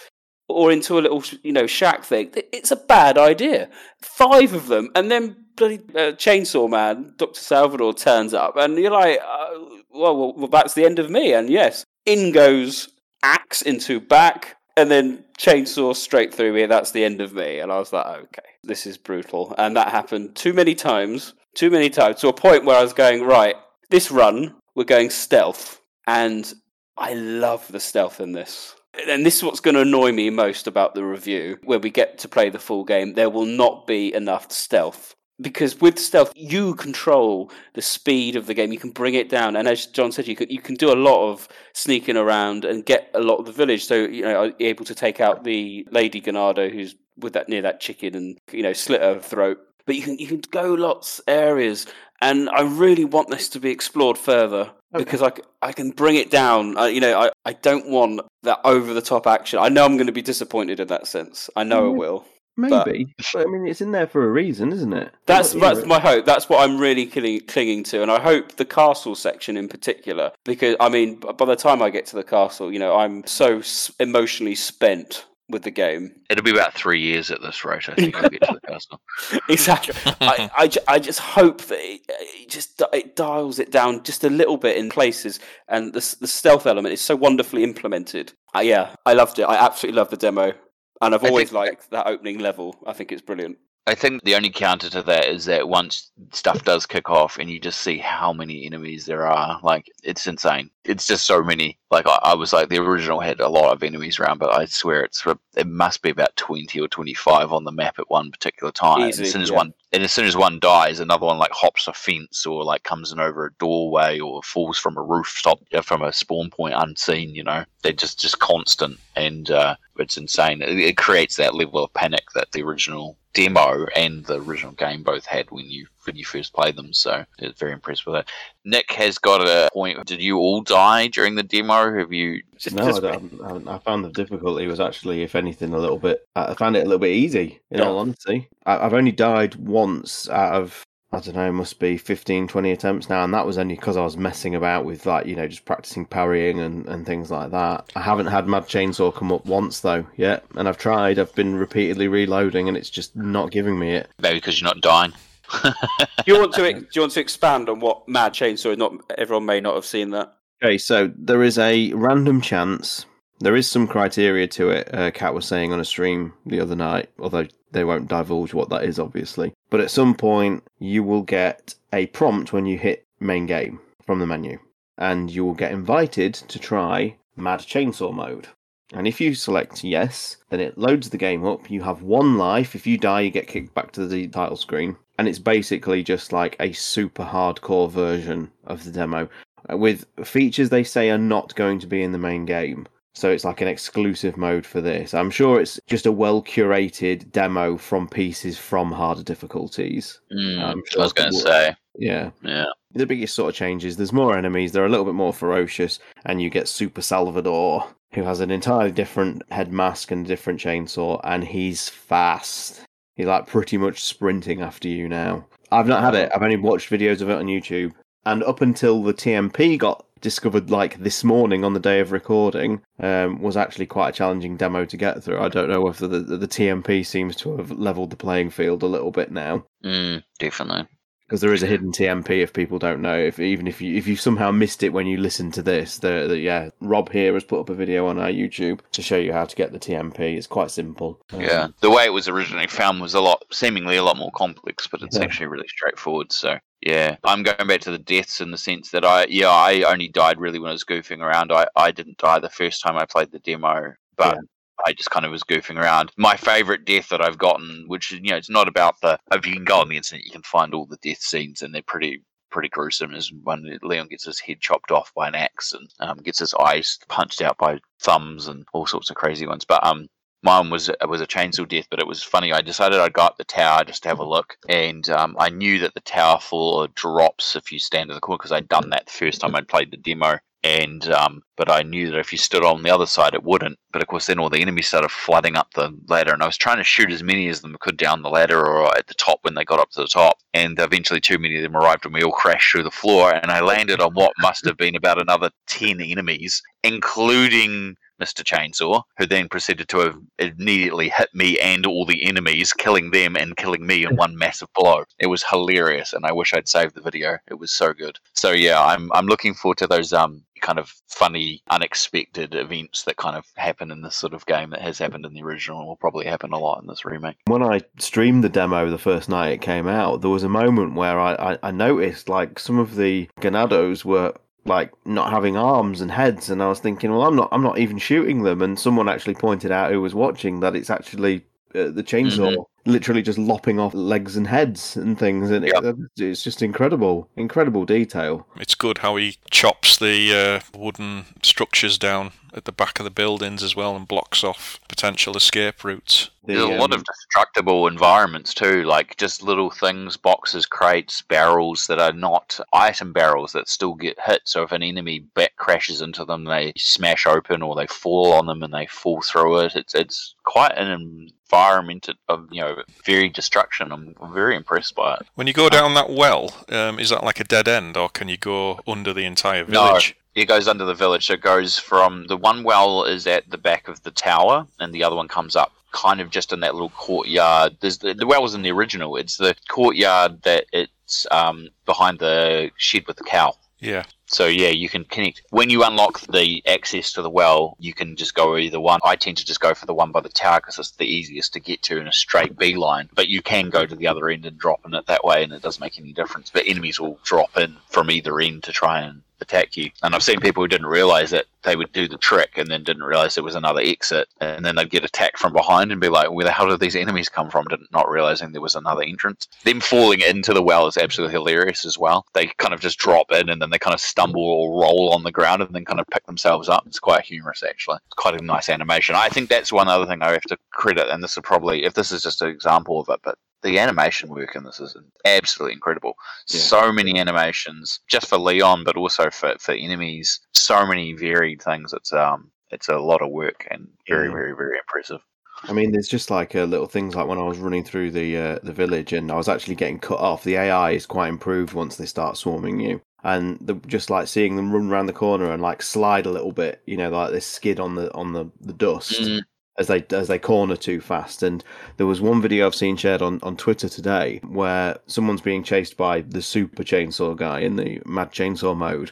or into a little, you know, shack thing. It's a bad idea. Five of them, and then bloody uh, chainsaw man, Doctor Salvador turns up, and you're like, uh, well, well, well, that's the end of me. And yes, in goes axe into back, and then chainsaw straight through me. That's the end of me. And I was like, okay, this is brutal. And that happened too many times, too many times, to a point where I was going, right, this run, we're going stealth. And I love the stealth in this. And this is what's going to annoy me most about the review. When we get to play the full game, there will not be enough stealth. Because with stealth, you control the speed of the game. You can bring it down, and as John said, you can you can do a lot of sneaking around and get a lot of the village. So you know, able to take out the lady Ganado who's with that near that chicken and you know slit her throat. But you can you can go lots areas, and I really want this to be explored further because I, I can bring it down. I, you know, I, I don't want that over the top action. I know I'm going to be disappointed in that sense. I know I mm, will. Maybe, but, I mean, it's in there for a reason, isn't it? That's that's my hope. That's what I'm really clinging, clinging to, and I hope the castle section in particular, because I mean, by the time I get to the castle, you know, I'm so emotionally spent with the game. It'll be about three years at this rate, I think, I'll get to the castle. exactly. I, I, I just hope that it, it just it dials it down just a little bit in places, and the the stealth element is so wonderfully implemented. Uh, yeah, I loved it. I absolutely loved the demo, and I've always liked that opening level. I think it's brilliant. I think the only counter to that is that once stuff does kick off and you just see how many enemies there are, like it's insane. It's just so many. Like I, I was like the original had a lot of enemies around, but I swear it's it must be about twenty or twenty five on the map at one particular time. Easy, as soon as yeah. one and as soon as one dies, another one like hops a fence or like comes in over a doorway or falls from a rooftop from a spawn point unseen. You know, they're just just constant and uh, it's insane. It, it creates that level of panic that the original demo and the original game both had when you when you first played them. So it's very impressed with that. Nick has got a point. Did you all die during the demo? Have you? No, I, don't- I, I found the difficulty was actually, if anything, a little bit. I found it a little bit easy. In Yeah. all honesty, I, I've only died once out of I don't know, must be 15, 20 attempts now, and that was only because I was messing about with like you know just practicing parrying and and things like that. I haven't had Mad Chainsaw come up once though yet, and I've tried. I've been repeatedly reloading, and it's just not giving me it. Maybe because you're not dying. Do you want to do you want to expand on what Mad Chainsaw? is? Not everyone may not have seen that. Okay, so there is a random chance. There is some criteria to it. Uh, Kat was saying on a stream the other night, although they won't divulge what that is, obviously. But at some point, you will get a prompt when you hit main game from the menu, and you will get invited to try Mad Chainsaw mode. And if you select yes, then it loads the game up. You have one life. If you die, you get kicked back to the title screen. And it's basically just like a super hardcore version of the demo uh, with features they say are not going to be in the main game. So it's like an exclusive mode for this. I'm sure it's just a well curated demo from pieces from harder difficulties. Mm, I'm I was going to say, Yeah. yeah. The biggest sort of changes there's more enemies, they're a little bit more ferocious, and you get Super Salvador, who has an entirely different head mask and a different chainsaw, and he's fast. He's like pretty much sprinting after you now. I've not had it, I've only watched videos of it on YouTube. and up until the TMP got discovered like this morning on the day of recording um, was actually quite a challenging demo to get through. I don't know whether the, the, the TMP seems to have leveled the playing field a little bit now Mm, definitely. Because there is a hidden TMP if people don't know. If even if you if you somehow missed it when you listen to this, the, the yeah, Rob here has put up a video on our YouTube to show you how to get the TMP. It's quite simple. Um, Yeah, the way it was originally found was a lot, seemingly a lot more complex, but it's Yeah. actually really straightforward. So yeah, I'm going back to the deaths in the sense that I, yeah, I only died really when I was goofing around. I, I didn't die the first time I played the demo, but. Yeah. I just kind of was goofing around. My favorite death that I've gotten, which is, you know, it's not about the. If you can go on the internet, you can find all the death scenes, and they're pretty pretty gruesome. Is when Leon gets his head chopped off by an axe and um, gets his eyes punched out by thumbs and all sorts of crazy ones. But um, Mine was was a chainsaw death, but it was funny. I decided I'd go up the tower just to have a look, and um, I knew that the tower floor drops if you stand in the corner because I'd done that the first time I'd played the demo. And um, but I knew that if you stood on the other side, it wouldn't. But of course, then all the enemies started flooding up the ladder, and I was trying to shoot as many as them could down the ladder or at the top when they got up to the top. And eventually, too many of them arrived, and we all crashed through the floor. And I landed on what must have been about another ten enemies, including Mr. Chainsaw, who then proceeded to immediately hit me and all the enemies, killing them and killing me in one massive blow. It was hilarious, and I wish I'd saved the video. It was so good. So yeah, I'm I'm looking forward to those um kind of funny, unexpected events that kind of happen in this sort of game that has happened in the original and will probably happen a lot in this remake. When I streamed the demo the first night it came out, there was a moment where I, I, I noticed like some of the Ganados were like not having arms and heads and I was thinking, well I'm not I'm not even shooting them and someone actually pointed out who was watching that it's actually uh, the chainsaw Mhm. Literally just lopping off legs and heads and things and it, it's just incredible incredible detail It's good how he chops the uh, wooden structures down at the back of the buildings as well and blocks off potential escape routes. There's a lot of destructible environments too, like just little things, boxes, crates, barrels that are not item barrels that still get hit. So if an enemy back crashes into them, they smash open or they fall on them and they fall through it. It's it's quite an environment of you know very destruction. I'm very impressed by it. When you go down that well, um, is that like a dead end or can you go under the entire village? No, it goes under the village. So it goes from the one well is at the back of the tower, and the other one comes up kind of just in that little courtyard. There's the, the well was in the original. It's the courtyard that it's um, behind the shed with the cow. Yeah. So yeah, you can connect when you unlock the access to the well. You can just go either one. I tend to just go for the one by the tower because it's the easiest to get to in a straight beeline. But you can go to the other end and drop in it that way, and it doesn't make any difference. But enemies will drop in from either end to try and attack you. And I've seen people who didn't realize that they would do the trick and then didn't realize there was another exit, and then they'd get attacked from behind and be like, "Where the hell did these enemies come from?" Didn't not realizing there was another entrance. Them falling into the well is absolutely hilarious as well. They kind of just drop in and then they kind of stumble or roll on the ground and then kind of pick themselves up. It's quite humorous actually. It's quite a nice animation. I think that's one other thing I have to credit, and this is probably if this is just an example of it, but the animation work in this is absolutely incredible. So many animations just for Leon, but also for, for enemies. So many varied things. It's um it's a lot of work and very Yeah. very very impressive. I mean, there's just like uh, little things like when I was running through the uh, the village and I was actually getting cut off. The AI is quite improved once they start swarming you, and the, just like seeing them run around the corner and like slide a little bit, you know, like they skid on the on the the dust Mm. As they as they corner too fast. And there was one video I've seen shared on on Twitter today where someone's being chased by the super chainsaw guy in the mad chainsaw mode,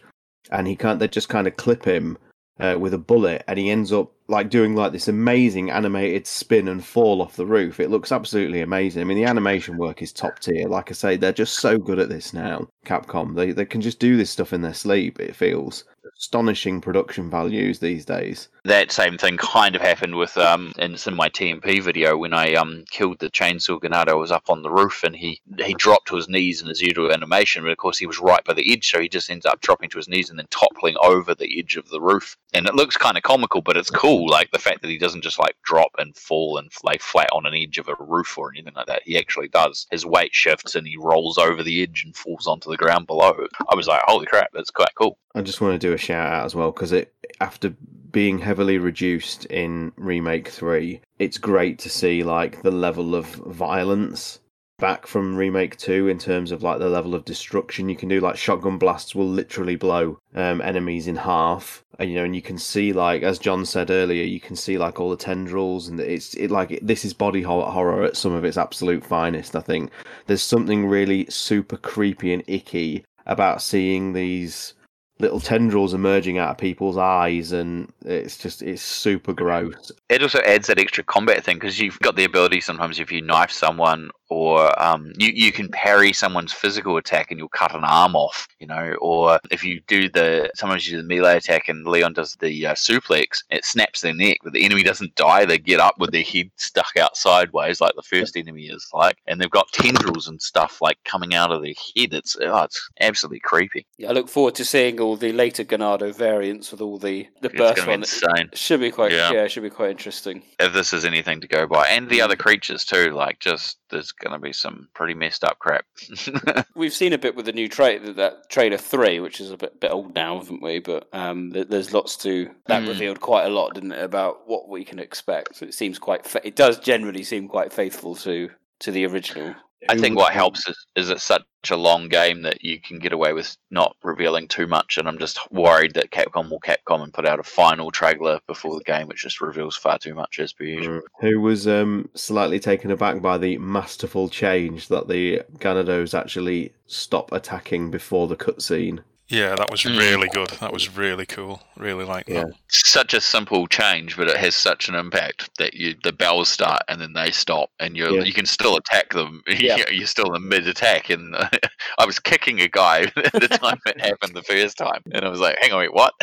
and he can't. They just kind of clip him uh, with a bullet, and he ends up like doing like this amazing animated spin and fall off the roof. It looks absolutely amazing. I mean, the animation work is top tier. Like I say, they're just so good at this now. Capcom, they they can just do this stuff in their sleep. It feels astonishing production values these days. That same thing kind of happened with um in, it's in my TMP video when I um killed the chainsaw Ganado. Was up on the roof and he he dropped to his knees in his usual animation, but of course he was right by the edge, so he just ends up dropping to his knees and then toppling over the edge of the roof. And it looks kind of comical, but it's cool. Like the fact that he doesn't just like drop and fall and lay flat on an edge of a roof or anything like that. He actually does. His weight shifts and he rolls over the edge and falls onto the ground below. I was like, holy crap, that's quite cool. I just want to do a shout out as well because it after being heavily reduced in remake 3 it's great to see like the level of violence back from remake 2 in terms of like the level of destruction you can do. Like shotgun blasts will literally blow um, enemies in half. And you know and you can see like as john said earlier you can see like all the tendrils and it's it like this is body horror at some of its absolute finest i think. There's something really super creepy and icky about seeing these little tendrils emerging out of people's eyes and it's just it's super gross. It also adds that extra combat thing because you've got the ability sometimes if you knife someone or um, you, you can parry someone's physical attack and you'll cut an arm off, you know, or if you do the sometimes you do the melee attack and Leon does the uh, suplex, it snaps their neck, but the enemy doesn't die. They get up with their head stuck out sideways like the first enemy is like, and they've got tendrils and stuff like coming out of their head. It's oh, it's absolutely creepy. Yeah, I look forward to seeing all the later Ganado variants with all the the It's burst gonna be one. insane. Should be quite Yeah. yeah. it should be quite interesting. If this is anything to go by, and the other creatures too, like just there's gonna be some pretty messed up crap. We've seen a bit with the new trailer, that trailer three, which is a bit, bit old now, haven't we? But um, th- there's lots to that Hmm. revealed quite a lot, didn't it, about what we can expect. So it seems quite. Fa- it does generally seem quite faithful to to the original. I think what helps is, is it's such a long game that you can get away with not revealing too much, and I'm just worried that Capcom will Capcom and put out a final trailer before the game, which just reveals far too much as per usual. who was um, slightly taken aback by the masterful change that the Ganados actually stop attacking before the cutscene. Yeah, that was Mm. really good. That was really cool. Really like that. Such a simple change, but it has such an impact that you the bells start and then they stop, and you Yeah. you can still attack them. Yeah. You're still in mid attack, and I was kicking a guy at the time it happened the first time, and I was like, "Hang on, wait, what?"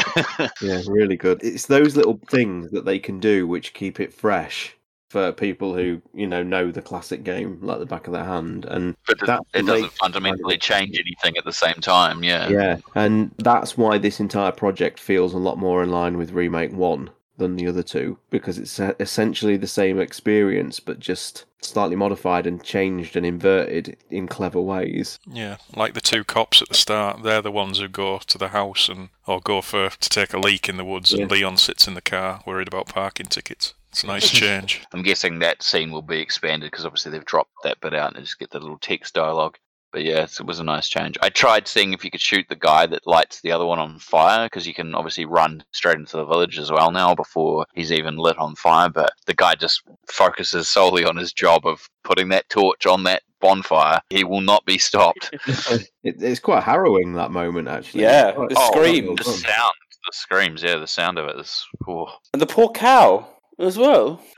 Yeah, really good. It's those little things that they can do which keep it fresh for people who you know know the classic game like the back of their hand, and but it, That it doesn't makes- fundamentally change anything at the same time. Yeah. yeah, and that's why this entire project feels a lot more in line with remake one than the other two because it's essentially the same experience but just slightly modified and changed and inverted in clever ways. Yeah, like the two cops at the start. They're the ones who go to the house and or go for to take a leak in the woods, and Leon sits in the car worried about parking tickets. It's a nice change. I'm guessing that scene will be expanded because obviously they've dropped that bit out and just get the little text dialogue. But yeah, it was a nice change. I tried seeing if you could shoot the guy that lights the other one on fire because you can obviously run straight into the village as well now before he's even lit on fire. But the guy just focuses solely on his job of putting that torch on that bonfire. He will not be stopped. It, it's quite harrowing that moment actually. Yeah, the oh, scream, the sound, the screams, yeah, the sound of it is. Oh. And the poor cow as well.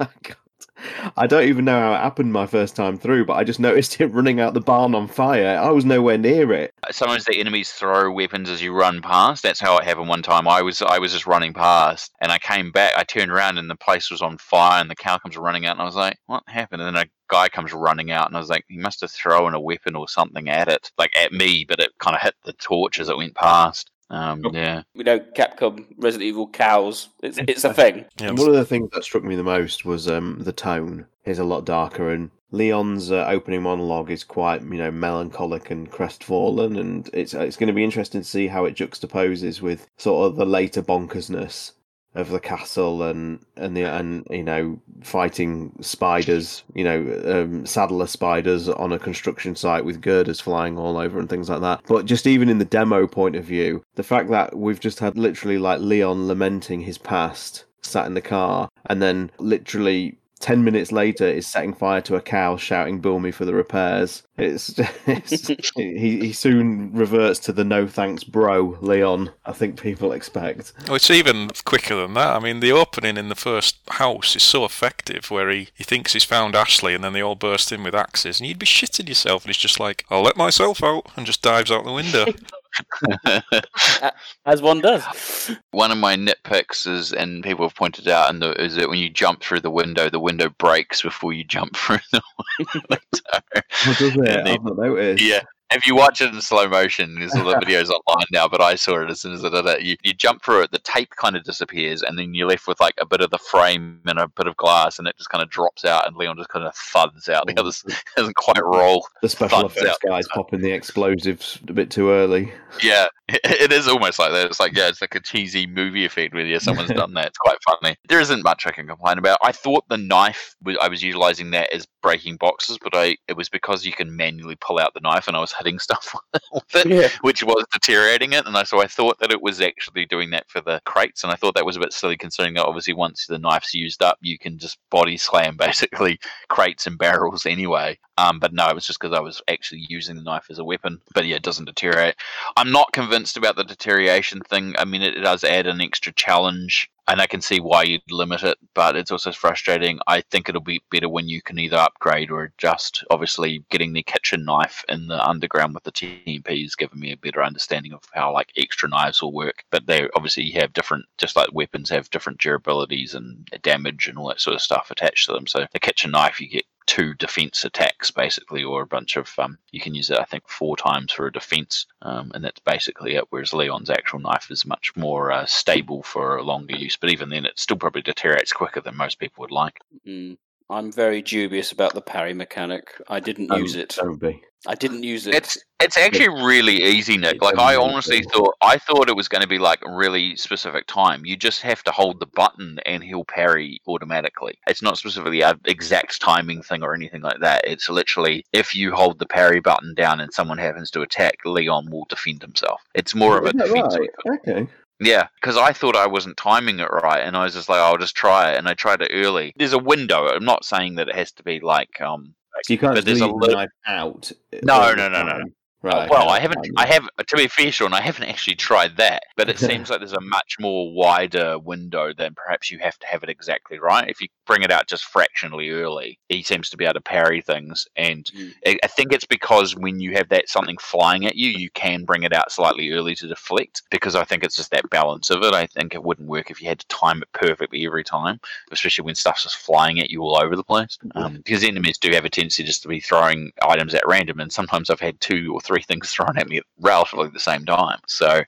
Oh, God. I don't even know how it happened my first time through, but I just noticed it running out the barn on fire. I was nowhere near it. sometimes the enemies throw weapons as you run past. That's how it happened one time. I was I was just running past and I came back. I turned around and the place was on fire and the cow comes running out and I was like, "What happened?" And then a guy comes running out and I was like, "He must have thrown a weapon or something at it, like at me, but it kind of hit the torch as it went past." Um, yeah, We know Capcom Resident Evil cows. It's it's a thing. Yeah, one of the things that struck me the most was um, the tone is a lot darker, and Leon's uh, opening monologue is quite you know melancholic and crestfallen, and it's it's going to be interesting to see how it juxtaposes with sort of the later bonkersness of the castle and and the and you know fighting spiders, you know um, saddler spiders on a construction site with girders flying all over and things like that. But just even in the demo point of view, the fact that we've just had literally like Leon lamenting his past, sat in the car, and then literally. Ten minutes later, is setting fire to a cow, shouting "Bill me for the repairs." It's, it's he, he soon reverts to the "No thanks, bro." Leon, I think people expect. Well, it's even quicker than that. I mean, the opening in the first house is so effective, where he, he thinks he's found Ashley, and then they all burst in with axes, and you'd be shitting yourself, and he's just like, "I'll let myself out," and just dives out the window. As one does. one of my nitpicks is, and people have pointed out, and is that when you jump through the window, the window breaks before you jump through the window. What does it? And I've not noticed. Yeah. If you watch it in slow motion, there's a lot of videos online now, but I saw it as soon as I did it. You, you jump through it, the tape kind of disappears, and then you're left with like a bit of the frame and a bit of glass, and it just kind of drops out, and Leon just kind of thuds out. The mm. others doesn't quite roll. The special effects out. guys popping the explosives a bit too early. Yeah, It, is almost like that. It's like yeah, it's like a cheesy movie effect where yeah, someone's done that. It's quite funny. There isn't much I can complain about. I thought the knife, I was utilizing that as breaking boxes, but I it was because you can manually pull out the knife, and I was hitting stuff with it, Yeah. which was deteriorating it. And I, so I thought that it was actually doing that for the crates, and I thought that was a bit silly considering that obviously once the knife's used up, you can just body slam basically crates and barrels anyway. Um, but no, it was just because I was actually using the knife as a weapon. But yeah, it doesn't deteriorate. I'm not convinced about the deterioration thing. I mean, it does add an extra challenge, and I can see why you'd limit it, but it's also frustrating. I think it'll be better when you can either upgrade or adjust. Obviously, getting the kitchen knife in the underground with the TMP has given me a better understanding of how like extra knives will work. But they obviously have different, just like weapons have different durabilities and damage and all that sort of stuff attached to them. So the kitchen knife, you get two defense attacks basically, or a bunch of um, you can use it I think four times for a defense, um, and that's basically it. Whereas Leon's actual knife is much more uh, stable for longer use, but even then, it still probably deteriorates quicker than most people would like. Mm. I'm very dubious about the parry mechanic. I didn't Don't- use it. Don't be. I didn't use it. It's it's actually really easy, Nick. Like I honestly thought I thought it was going to be like really specific time. You just have to hold the button and he'll parry automatically. It's not specifically a exact timing thing or anything like that. It's literally if you hold the parry button down and someone happens to attack, Leon will defend himself. It's more of a Is defense. right? Okay. Yeah, because I thought I wasn't timing it right, and I was just like, I'll just try it, and I tried it early. There's a window. I'm not saying that it has to be like um. So you can't But there's leave a little- knife out. No, the no, no, no, Right. well, okay, I haven't. I have. To be fair, Sean, I haven't actually tried that. But it seems like there's a much more wider window than perhaps you have to have it exactly right. If you bring it out just fractionally early, he seems to be able to parry things, and Mm. I I think it's because when you have that something flying at you, you can bring it out slightly early to deflect. Because I think it's just that balance of it. I think it wouldn't work if you had to time it perfectly every time, especially when stuff's just flying at you all over the place. Um, because enemies do have a tendency just to be throwing items at random, and sometimes I've had two or three things thrown at me at relatively the same time. So,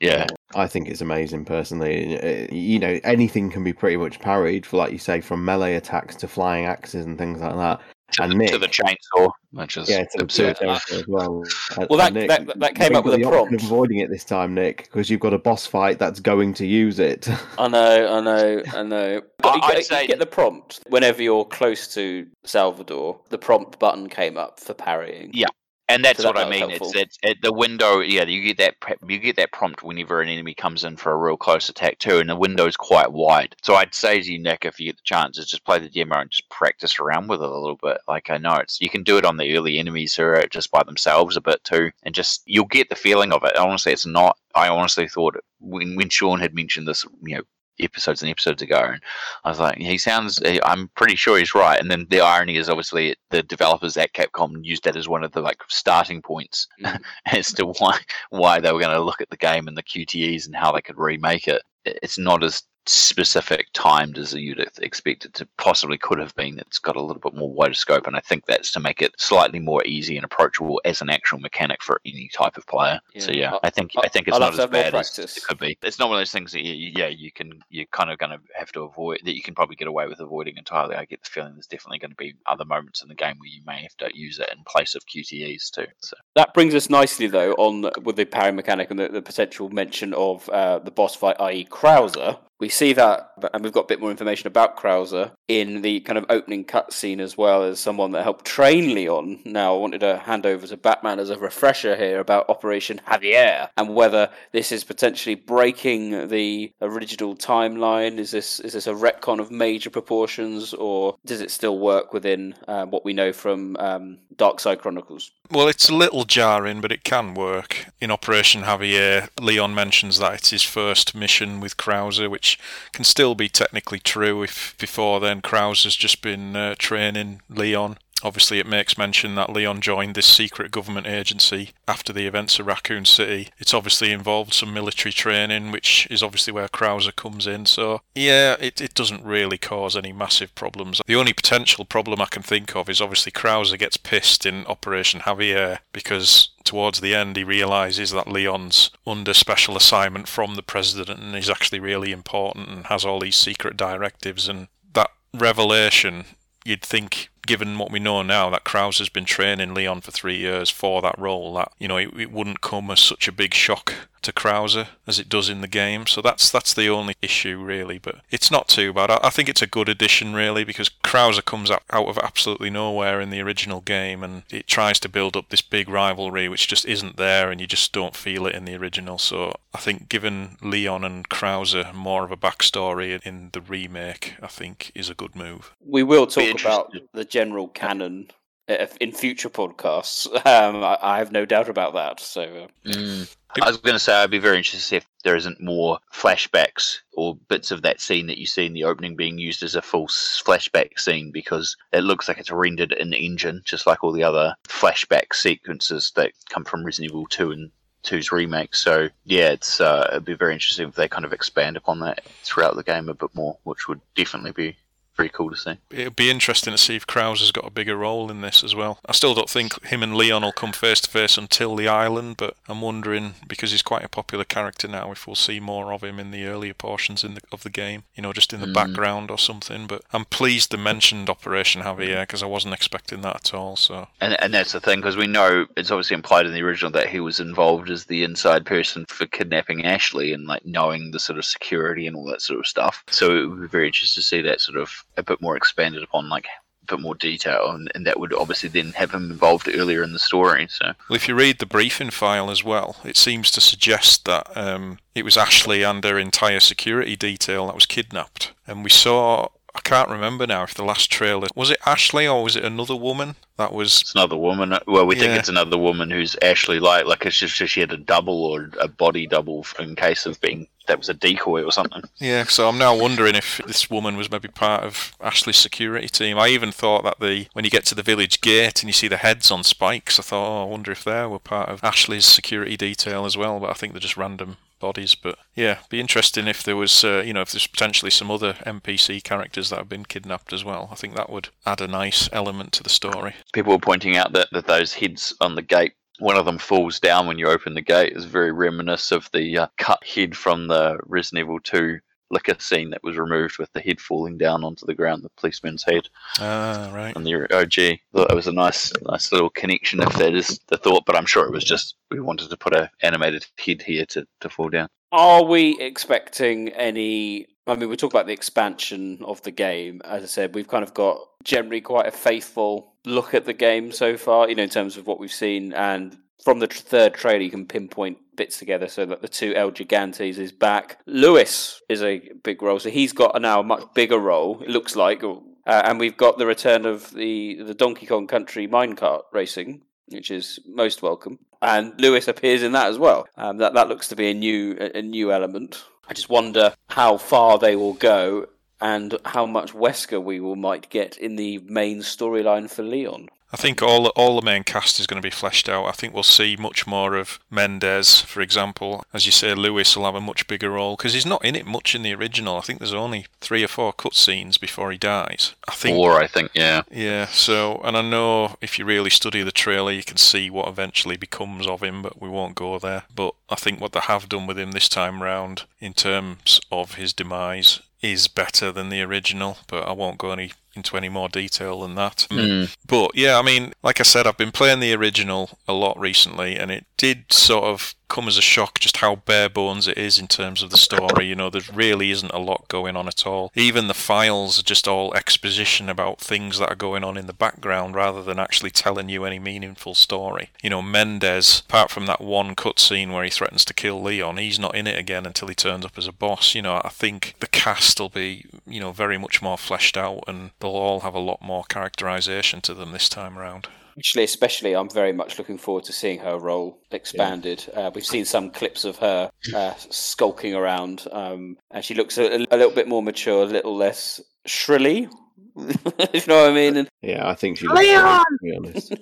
yeah, I think it's amazing personally. Uh, You know, anything can be pretty much parried, for like you say, from melee attacks to flying axes and things like that. to, And the, Nick, to the chainsaw, which is yeah, to absurd. territory as well. And- Well, that- Nick, that- that came up with a the prompt. Avoiding it this time, Nick, because you've got a boss fight that's going to use it. I know, I know, I know. But I'd get, say- you get the prompt whenever you're close to Salvador. The prompt button came up for parrying. Yeah. And that's So that- what I mean. It's it's it, the window. Yeah, you get that you get that prompt whenever an enemy comes in for a real close attack too, and the window's quite wide. So I'd say to you, Nick, if you get the chance, is just play the demo and just practice around with it a little bit. Like I know it's you can do it on the early enemies who are just by themselves a bit too, and just you'll get the feeling of it. Honestly, it's not. I honestly thought when when Sean had mentioned this, you know. Episodes and episodes ago, and I was like, he sounds. I'm pretty sure he's right. And then the irony is, obviously, the developers at Capcom used that as one of the like starting points Mhm. as to why why they were going to look at the game and the QTEs and how they could remake. It- It's not as specific timed as you'd expect it to possibly could have been. It's got a little bit more wider scope, and I think that's to make it slightly more easy and approachable as an actual mechanic for any type of player. So Yeah. yeah, I think I'll- I think it's I'll not as bad as it could be. It's not one of those things that you- yeah you can you're kind of going to have to avoid that you can probably get away with avoiding entirely. I get the feeling there's definitely going to be other moments in the game where you may have to use it in place of QTEs too. So. That brings us nicely, though, on with the parry mechanic and the, the potential mention of uh, the boss fight, i.e., Krauser. We see that, and we've got a bit more information about Krauser in the kind of opening cutscene as well as someone that helped train Leon. Now, I wanted to hand over to Batman as a refresher here about Operation Javier and whether this is potentially breaking the original timeline. Is this is this a retcon of major proportions, or does it still work within uh, what we know from um, Dark Side Chronicles? Well, it's a little jarring, but it can work. In Operation Javier, Leon mentions that it's his first mission with Krauser, which can still be technically true if before then Krauser has just been uh, training Leon. Obviously, it makes mention that Leon joined this secret government agency after the events of Raccoon City. It's obviously involved some military training, which is obviously where Krauser comes in. So, yeah, it, it doesn't really cause any massive problems. The only potential problem I can think of is obviously Krauser gets pissed in Operation Javier because towards the end he realizes that Leon's under special assignment from the president and is actually really important and has all these secret directives and that revelation you'd think given what we know now, that Krauser has been training Leon for three years for that role, that you know it, it wouldn't come as such a big shock to Krauser as it does in the game. So that's that's the only issue really, but it's not too bad. I, I think it's a good addition really because Krauser comes out, out of absolutely nowhere in the original game, and it tries to build up this big rivalry which just isn't there, and you just don't feel it in the original. So I think giving Leon and Krauser more of a backstory in the remake, I think, is a good move. We will talk about the general canon uh, in future podcasts. Um, I, I have no doubt about that. So. Uh, Mm. I was going to say I'd be very interested to see if there isn't more flashbacks or bits of that scene that you see in the opening being used as a full flashback scene because it looks like it's rendered in engine, just like all the other flashback sequences that come from Resident Evil 2 and 2's remake. So yeah, it's uh, it'd be very interesting if they kind of expand upon that throughout the game a bit more, which would definitely be pretty cool to see. It'll be interesting to see if Krauser has got a bigger role in this as well. I still don't think him and Leon will come face to face until the island, but I'm wondering because he's quite a popular character now if we'll see more of him in the earlier portions in the, of the game. You know, just in the Mm. background or something. But I'm pleased they mentioned Operation Javier because I wasn't expecting that at all. So And and that's the thing because we know it's obviously implied in the original that he was involved as the inside person for kidnapping Ashley and like knowing the sort of security and all that sort of stuff. So it would be very interesting to see that sort of a bit more expanded upon, like a bit more detail, and, and that would obviously then have him involved earlier in the story. So Well, if you read the briefing file as well, it seems to suggest that um, it was Ashley and her entire security detail that was kidnapped. And we saw, I can't remember now if the last trailer was it Ashley or was it another woman that was. it's another woman. Well, we think Yeah. it's another woman who's Ashley like, like it's just she had a double or a body double in case of being that was a decoy or something. Yeah, so I'm now wondering if this woman was maybe part of Ashley's security team. I even thought that the when you get to the village gate and you see the heads on spikes, I thought, oh, I wonder if they were part of Ashley's security detail as well. But I think they're just random bodies. But yeah, be interesting if there was, uh, you know, if there's potentially some other NPC characters that have been kidnapped as well. I think that would add a nice element to the story. people were pointing out that, that those heads on the gate one of them falls down when you open the gate is very reminiscent of the uh, cut head from the Resident Evil 2 licker scene that was removed with the head falling down onto the ground, the policeman's head Ah, right. And the OG. Thought that was a nice, nice little connection if that is the thought, but I'm sure it was just we wanted to put a animated head here to, to fall down. Are we expecting any? I mean, we talk about the expansion of the game. As I said, we've kind of got generally quite a faithful look at the game so far, you know, in terms of what we've seen. And from the third trailer, you can pinpoint bits together so that the two El Gigantes is back. Luis is a big role, so he's got now a much bigger role, it looks like. Uh, and we've got the return of the, the Donkey Kong Country minecart racing, which is most welcome. And Luis appears in that as well. Um, that that looks to be a new a, a new element. I just wonder how far they will go and how much Wesker we will might get in the main storyline for Leon. I think all all the main cast is going to be fleshed out. I think we'll see much more of Mendez, for example. As you say, Luis will have a much bigger role because he's not in it much in the original. I think there's only three or four cutscenes before he dies. I think. Four, I think, yeah. Yeah. So, and I know if you really study the trailer, you can see what eventually becomes of him, but we won't go there. But I think what they have done with him this time round, in terms of his demise, is better than the original. But I won't go any into any more detail than that. Mm. But yeah, I mean, like I said, I've been playing the original a lot recently, and it did sort of come as a shock just how bare bones it is in terms of the story. You know, there really isn't a lot going on at all. Even the files are just all exposition about things that are going on in the background rather than actually telling you any meaningful story. You know, Mendez, apart from that one cutscene where he threatens to kill Leon, he's not in it again until he turns up as a boss. You know, I think the cast will be, you know, very much more fleshed out and they'll all have a lot more characterization to them this time around. Actually, especially, I'm very much looking forward to seeing her role expanded. Uh, we've seen some clips of her uh, skulking around, um, and she looks a, a little bit more mature, a little less shrilly. if you know what I mean? And Yeah, I think she looks great, to be honest.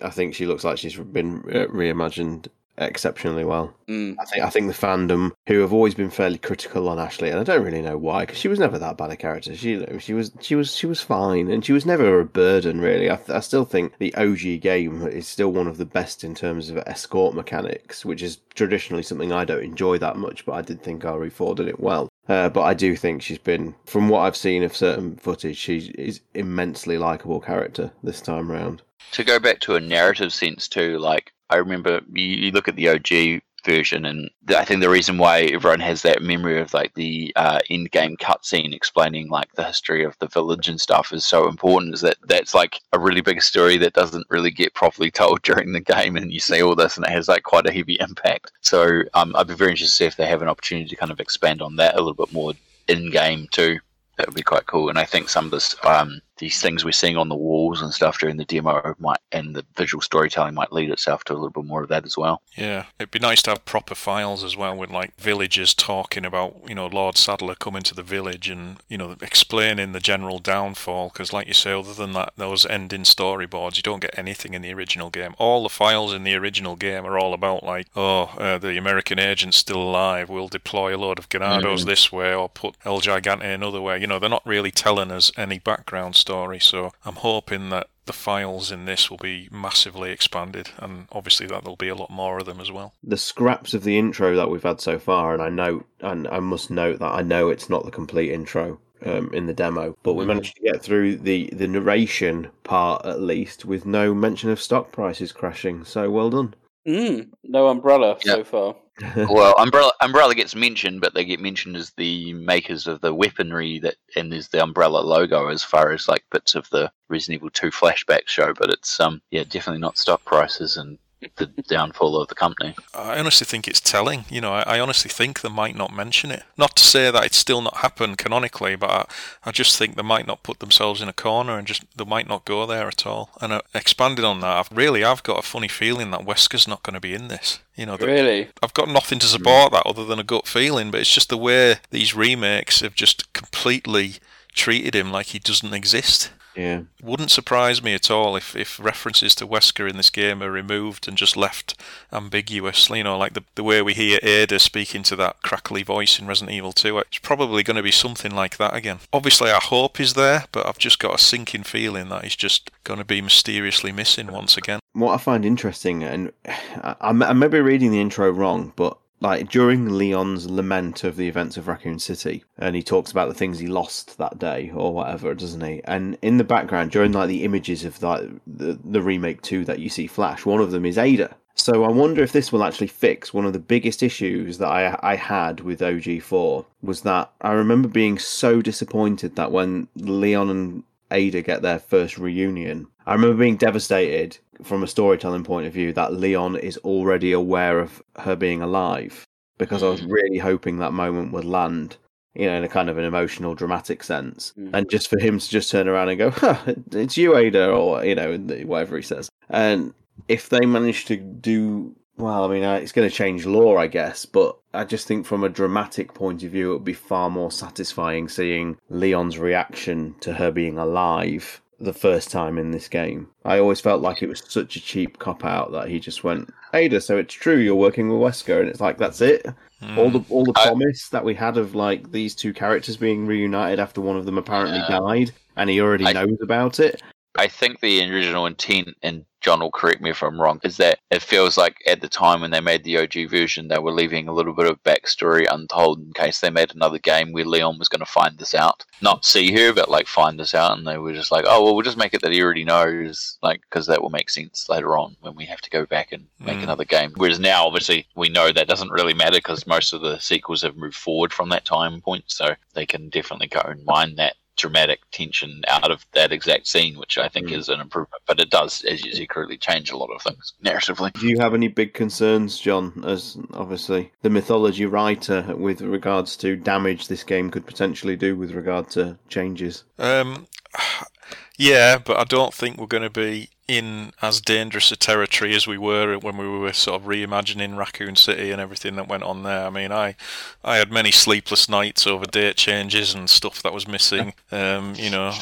I think she looks like she's been uh, reimagined exceptionally well. Mm. I think I think the fandom, who have always been fairly critical on Ashley, and I don't really know why, because she was never that bad a character. She she was she was she was fine, and she was never a burden really. I, I still think the OG game is still one of the best in terms of escort mechanics, which is traditionally something I don't enjoy that much, but I did think RE4 did it well. Uh, but I do think she's been, from what I've seen of certain footage, she is immensely likable character this time round. to go back to a narrative sense too, like I remember you, you look at the OG version, and I think the reason why everyone has that memory of like the uh, end game cutscene explaining like the history of the village and stuff is so important is that that's like a really big story that doesn't really get properly told during the game, and you see all this, and it has like quite a heavy impact. So um, I'd be very interested to see if they have an opportunity to kind of expand on that a little bit more in game too. That would be quite cool, and I think some of this, um, these things we're seeing on the walls and stuff during the demo might, and the visual storytelling might lead itself to a little bit more of that as well. Yeah, it'd be nice to have proper files as well with like villagers talking about, you know, Lord Saddler coming to the village and, you know, explaining the general downfall. Because, like you say, other than that, those ending storyboards, you don't get anything in the original game. All the files in the original game are all about, like, oh, uh, the American agent's still alive, we'll deploy a load of Ganados Mhm. this way or put El Gigante another way. You know, they're not really telling us any background story. So I'm hoping that the files in this will be massively expanded, and obviously that there'll be a lot more of them as well. The scraps of the intro that we've had so far, and I know, and I must note that I know it's not the complete intro um, in the demo, but we managed to get through the the narration part at least with no mention of stock prices crashing. So well done. Mm, no umbrella so far. well, Umbrella Umbrella gets mentioned, but they get mentioned as the makers of the weaponry that, and there's the Umbrella logo as far as like bits of the Resident Evil 2 flashback show. But it's um yeah definitely not stock prices and the downfall of the company. I honestly think it's telling. You know, I, I honestly think they might not mention it. Not to say that it's still not happened canonically, but I, I just think they might not put themselves in a corner and just they might not go there at all. And uh, expanding on that, I've, really, I've got a funny feeling that Wesker's not going to be in this. You know, that- Really? I've got nothing to support that other than a gut feeling, but it's just the way these remakes have just completely treated him like he doesn't exist. Yeah. Wouldn't surprise me at all if, if references to Wesker in this game are removed and just left ambiguous. You know, like the, the way we hear Ada speaking to that crackly voice in Resident Evil 2. It's probably going to be something like that again. Obviously, our hope is there, but I've just got a sinking feeling that he's just going to be mysteriously missing once again. What I find interesting, and I, I may be reading the intro wrong, but like during Leon's lament of the events of Raccoon City, and he talks about the things he lost that day or whatever, doesn't he? And in the background, during like the images of like the the remake two that you see flash, one of them is Ada. So I wonder if this will actually fix one of the biggest issues that I I had with OG4 was that I remember being so disappointed that when Leon and Ada get their first reunion, I remember being devastated from a storytelling point of view that Leon is already aware of her being alive because I was really hoping that moment would land, you know, in a kind of an emotional, dramatic sense. And just for him to just turn around and go, huh, it's you, Ada, or, you know, whatever he says. And if they manage to do well, I mean, uh, it's going to change lore, I guess, but I just think from a dramatic point of view, it would be far more satisfying seeing Leon's reaction to her being alive the first time in this game. I always felt like it was such a cheap cop out that he just went, Ada, so it's true you're working with Wesker, and it's like that's it. Hmm. All the all the promise that we had of like these two characters being reunited after one of them apparently Yeah. died, and he already I- knows about it. I think the original intent, and John will correct me if I'm wrong, is that it feels like at the time when they made the OG version, they were leaving a little bit of backstory untold in case they made another game where Leon was going to find this out. Not see her, but like find this out. And they were just like, oh, well, we'll just make it that he already knows, like, because that will make sense later on when we have to go back and make Mm. another game. Whereas now, obviously, we know that doesn't really matter because most of the sequels have moved forward from that time point. So they can definitely go and mine that dramatic tension out of that exact scene, which I think is an improvement. But it does, as you say, correctly change a lot of things narratively. Do you have any big concerns, John, as obviously the mythology writer, with regards to damage this game could potentially do with regard to changes? Um, yeah, but I don't think we're going to be in as dangerous a territory as we were when we were sort of reimagining Raccoon City and everything that went on there. I mean, I I had many sleepless nights over date changes and stuff that was missing. Um, you know,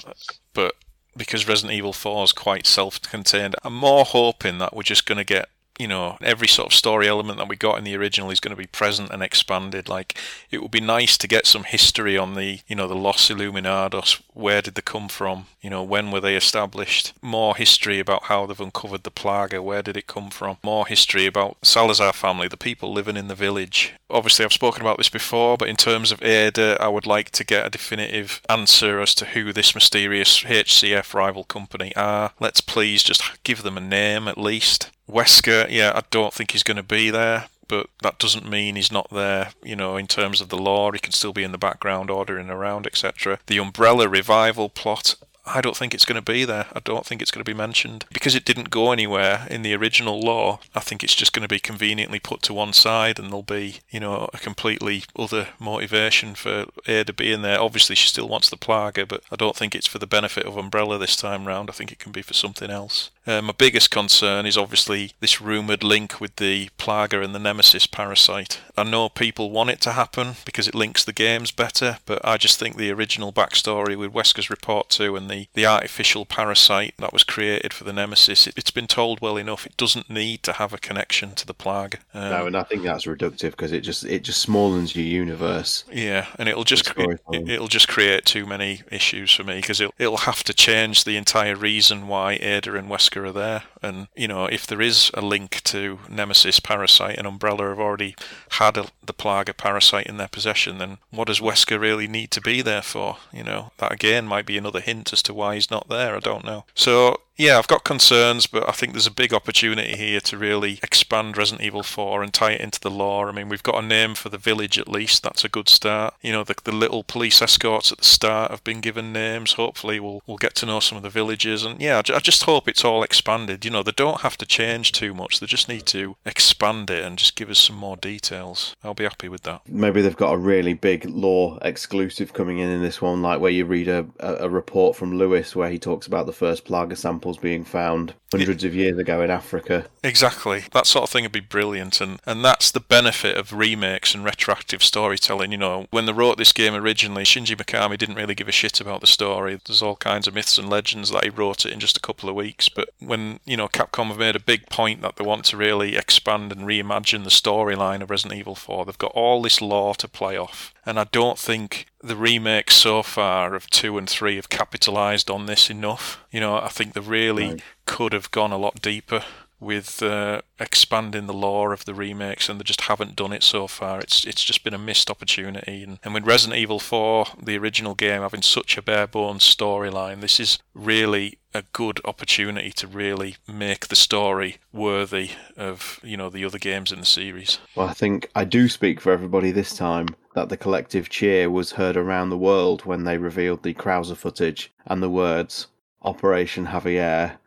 but because Resident Evil 4 is quite self-contained, I'm more hoping that we're just going to get you know, every sort of story element that we got in the original is going to be present and expanded. Like, it would be nice to get some history on the, you know, the Los Illuminados. Where did they come from? You know, when were they established? More history about how they've uncovered the Plaga. Where did it come from? More history about Salazar family, the people living in the village. Obviously, I've spoken about this before, but in terms of Ada, I would like to get a definitive answer as to who this mysterious HCF rival company are. Let's please just give them a name at least. Wesker, yeah, I don't think he's going to be there but that doesn't mean he's not there, you know, in terms of the lore. He can still be in the background, ordering around, etc. The Umbrella revival plot, I don't think it's going to be there. I don't think it's going to be mentioned. Because it didn't go anywhere in the original lore, I think it's just going to be conveniently put to one side and there'll be, you know, a completely other motivation for Ada being there. Obviously, she still wants the Plaga, but I don't think it's for the benefit of Umbrella this time round. I think it can be for something else. Uh, my biggest concern is obviously this rumoured link with the Plaga and the Nemesis parasite. I know people want it to happen because it links the games better, but I just think the original backstory with Wesker's report too and the, the artificial parasite that was created for the Nemesis, it, has been told well enough. It doesn't need to have a connection to the Plaga. Um, no, and I think that's reductive because it just it just smallens your universe. Yeah, and it'll just it, it'll just create too many issues for me because it'll it'll have to change the entire reason why Ada and Wesker are there. And, you know, if there is a link to Nemesis Parasite and Umbrella have already had a, the Plaga Parasite in their possession, then what does Wesker really need to be there for? You know, that again might be another hint as to why he's not there. I don't know. So, yeah, I've got concerns, but I think there's a big opportunity here to really expand Resident Evil 4 and tie it into the lore. I mean, we've got a name for the village at least. That's a good start. You know, the, the little police escorts at the start have been given names. Hopefully, we'll we'll get to know some of the villagers. And yeah, I just hope it's all expanded. You know, they don't have to change too much. They just need to expand it and just give us some more details. I'll be happy with that. Maybe they've got a really big lore exclusive coming in in this one, like where you read a, a, a report from Luis where he talks about the first Plaga samples being found hundreds of years ago in Africa. Exactly. That sort of thing would be brilliant and, and that's the benefit of remakes and retroactive storytelling. You know, when they wrote this game originally, Shinji Mikami didn't really give a shit about the story. There's all kinds of myths and legends that he wrote it in just a couple of weeks. But when, you know, Capcom have made a big point that they want to really expand and reimagine the storyline of Resident Evil 4, they've got all this lore to play off. And I don't think the remakes so far of 2 and 3 have capitalised on this enough. You know, I think they really right. could have gone a lot deeper with uh, expanding the lore of the remakes, and they just haven't done it so far. It's it's just been a missed opportunity. And, and with Resident Evil 4, the original game, having such a bare bones storyline, this is really a good opportunity to really make the story worthy of you know the other games in the series. Well, I think I do speak for everybody this time that the collective cheer was heard around the world when they revealed the Krauser footage and the words "Operation Javier"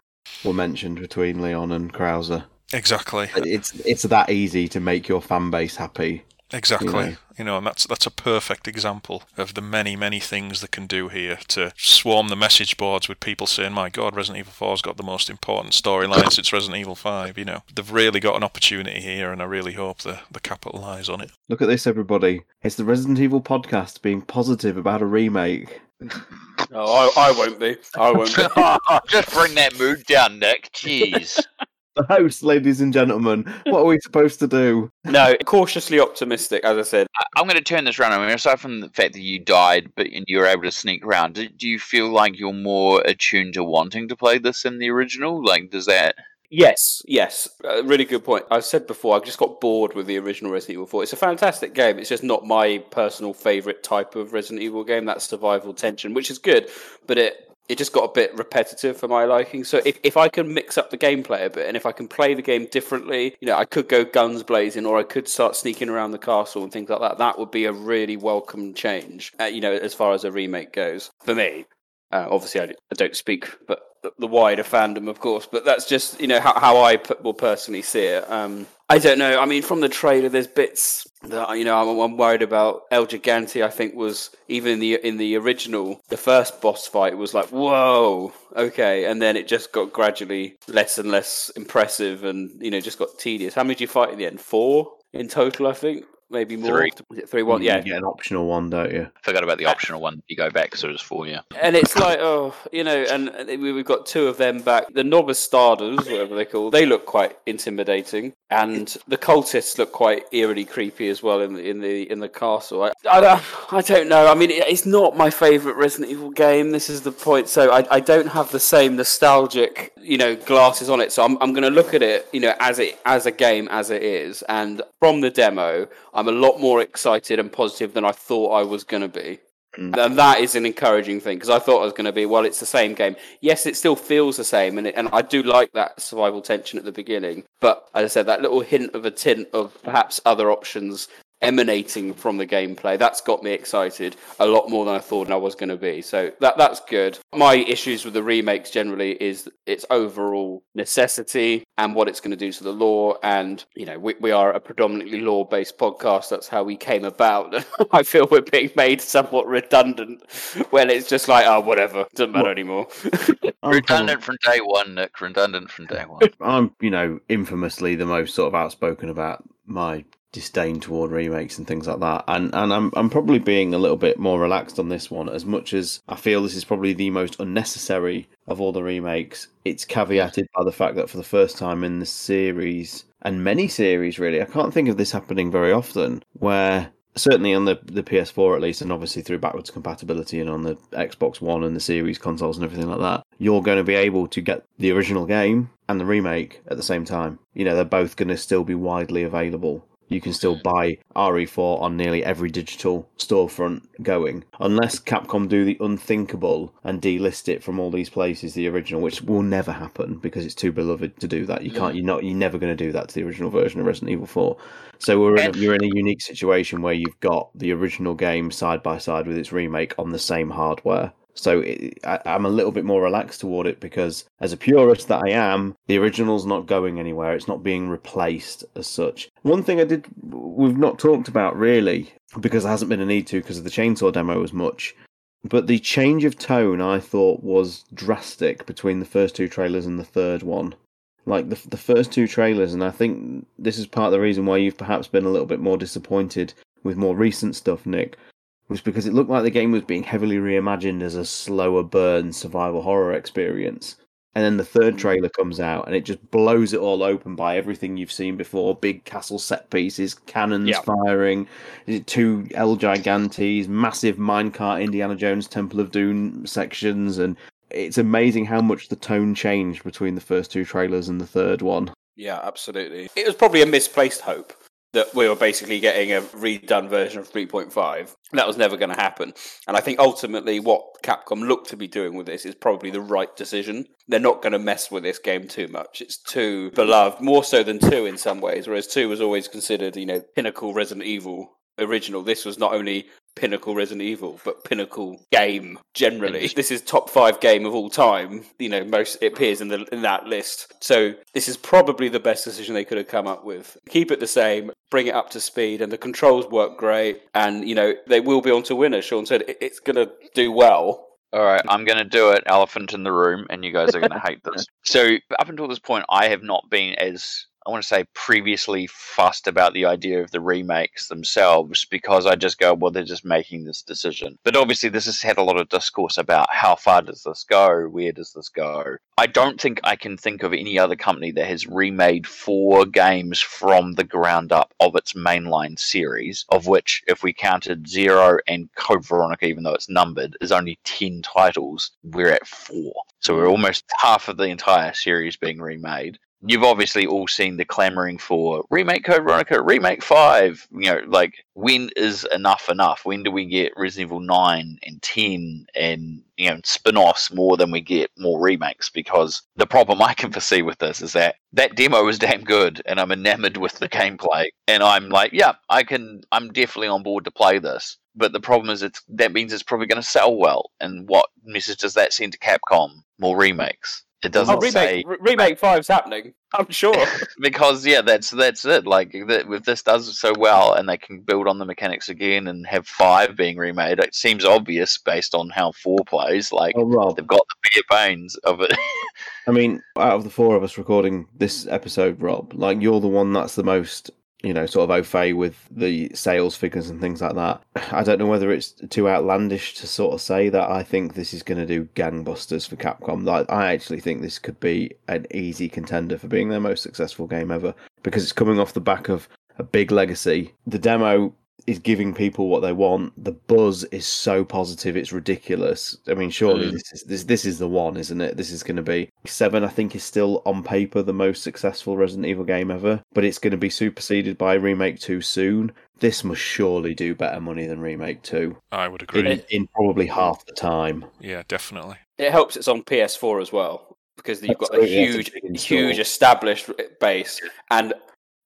were mentioned between Leon and Krauser. Exactly. It's it's that easy to make your fan base happy. Exactly. You know? you know, and that's that's a perfect example of the many many things that can do here to swarm the message boards with people saying, "My God, Resident Evil 4's got the most important storyline since Resident Evil 5." You know, they've really got an opportunity here, and I really hope they they capitalise on it. Look at this, everybody! It's the Resident Evil podcast being positive about a remake. No, I, I won't be. I won't be. Just bring that mood down, Nick. Jeez. the host, ladies and gentlemen. What are we supposed to do? No, cautiously optimistic, as I said. I, am going to turn this around. I mean, aside from the fact that you died, but you were able to sneak around, do, do you feel like you're more attuned to wanting to play this in the original? Like, does that Yes, yes, uh, really good point. I've said before, I just got bored with the original Resident Evil 4. It's a fantastic game. It's just not my personal favorite type of Resident Evil game. That survival tension, which is good, but it it just got a bit repetitive for my liking. So if, if I can mix up the gameplay a bit and if I can play the game differently, you know, I could go guns blazing or I could start sneaking around the castle and things like that. That would be a really welcome change, uh, you know, as far as a remake goes for me. Uh, obviously, I, I, don't speak, but the wider fandom, of course. But that's just you know how, how I will personally see it. Um, I don't know. I mean, from the trailer, there's bits that you know I'm, I'm, worried about. El Gigante, I think, was even in the in the original, the first boss fight was like, whoa, okay, and then it just got gradually less and less impressive, and you know just got tedious. How many did you fight in the end? Four in total, I think maybe more. Three. Was it three one? Yeah, You get an optional one, don't you? Forgot about the optional one. You go back, so it's four. Yeah. and it's like oh you know and we- we've got two of them back the Novistadors whatever they call they look quite intimidating and the cultists look quite eerily creepy as well in the in the in the castle i, I, don't, I don't know i mean it's not my favorite resident evil game this is the point so I, I don't have the same nostalgic you know glasses on it so i'm, I'm going to look at it you know as it as a game as it is and from the demo i'm a lot more excited and positive than i thought i was going to be mm. and that is an encouraging thing because I thought I was going to be, well, it's the same game. Yes, it still feels the same, and it, and I do like that survival tension at the beginning. But as I said, that little hint of a tint of perhaps other options emanating from the gameplay that's got me excited a lot more than I thought I was going to be. So that that's good. My issues with the remakes generally is its overall necessity and what it's going to do to the lore. And you know, we, we are a predominantly lore based podcast. That's how we came about. I feel we're being made somewhat redundant when it's just like, oh, whatever, doesn't matter Well, anymore. Redundant from day one, Nick. Redundant from day one. I'm, you know, infamously the most sort of outspoken about my disdain toward remakes and things like that. And and I'm I'm probably being a little bit more relaxed on this one as much as I feel this is probably the most unnecessary of all the remakes. It's caveated by the fact that for the first time in the series and many series really, I can't think of this happening very often where certainly on the the PS4 at least, and obviously through backwards compatibility and on the Xbox One and the series consoles and everything like that, you're going to be able to get the original game and the remake at the same time. You know, they're both going to still be widely available. You can still buy RE4 on nearly every digital storefront going, unless Capcom do the unthinkable and delist it from all these places, the original, which will never happen because it's too beloved to do that. You can't, you're not, you're never going to do that to the original version of Resident Evil 4. So we're in a, you're in a unique situation where you've got the original game side by side with its remake on the same hardware. So it, I, I'm a little bit more relaxed toward it because, as a purist that I am, the original's not going anywhere. It's not being replaced as such. One thing I did we've not talked about really because there hasn't been a need to because of the chainsaw demo as much. But the change of tone I thought was drastic between the first two trailers and the third one like the the first two trailers, and I think this is part of the reason why you've perhaps been a little bit more disappointed with more recent stuff, Nick, was because it looked like the game was being heavily reimagined as a slower burn survival horror experience. And then the third hmm. trailer comes out and it just blows it all open by everything you've seen before. Big castle set pieces, cannons Yeah. firing, two El Gigantes, massive minecart Indiana Jones Temple of Doom sections, and it's amazing how much the tone changed between the first two trailers and the third one. Yeah, absolutely. It was probably a misplaced hope that we were basically getting a redone version of 3.5. That was never going to happen. And I think ultimately what Capcom looked to be doing with this is probably the right decision. They're not going to mess with this game too much. It's too beloved, more so than 2 in some ways, whereas 2 was always considered, you know, pinnacle Resident Evil original. This was not only pinnacle Resident Evil, but pinnacle game generally. This is top five game of all time. You know, most it appears in the in that list. So this is probably the best decision they could have come up with. Keep it the same, bring it up to speed, and the controls work great. And you know they will be on to win. As Sean said, it, it's going to do well. All right, I'm going to do it. Elephant in the room, and you guys are going to hate this. So up until this point, I have not been as I want to say previously fussed about the idea of the remakes themselves because I just go, well, they're just making this decision. But obviously, this has had a lot of discourse about how far does this go? Where does this go? I don't think I can think of any other company that has remade four games from the ground up of its mainline series, of which, if we counted Zero and Code Veronica, even though it's numbered, is only 10 titles, we're at four. So we're almost half of the entire series being remade you've obviously all seen the clamoring for remake Code Veronica, remake five. You know, like when is enough enough? When do we get Resident Evil nine and ten and you know spin-offs more than we get more remakes? Because the problem I can foresee with this is that that demo is damn good, and I'm enamored with the gameplay, and I'm like, yeah, I can. I'm definitely on board to play this. But the problem is, it's that means it's probably going to sell well. And what message does that send to Capcom? More remakes. It oh, doesn't Oh, remake say re- remake five's happening. I'm sure. because yeah, that's that's it. Like that, if this does so well, and they can build on the mechanics again, and have five being remade, it seems obvious based on how four plays. Like Oh, Rob, they've got the bare bones of it. I mean, out of the four of us recording this episode, Rob, like you're the one that's the most you know, sort of au fait with the sales figures and things like that. I don't know whether it's too outlandish to sort of say that I think this is going to do gangbusters for Capcom. Like, I actually think this could be an easy contender for being their most successful game ever because it's coming off the back of a big legacy. The demo is giving people what they want. The buzz is so positive, it's ridiculous. I mean, surely Mm. this is this this is the one, isn't it? This is going to be seven. I think is still on paper the most successful Resident Evil game ever, but it's going to be superseded by Remake Two soon. This must surely do better money than Remake Two I would agree. in, in probably half the time. Yeah, definitely. It helps it's on PS4 as well because you've got a Absolutely, it's a huge, big huge established base, and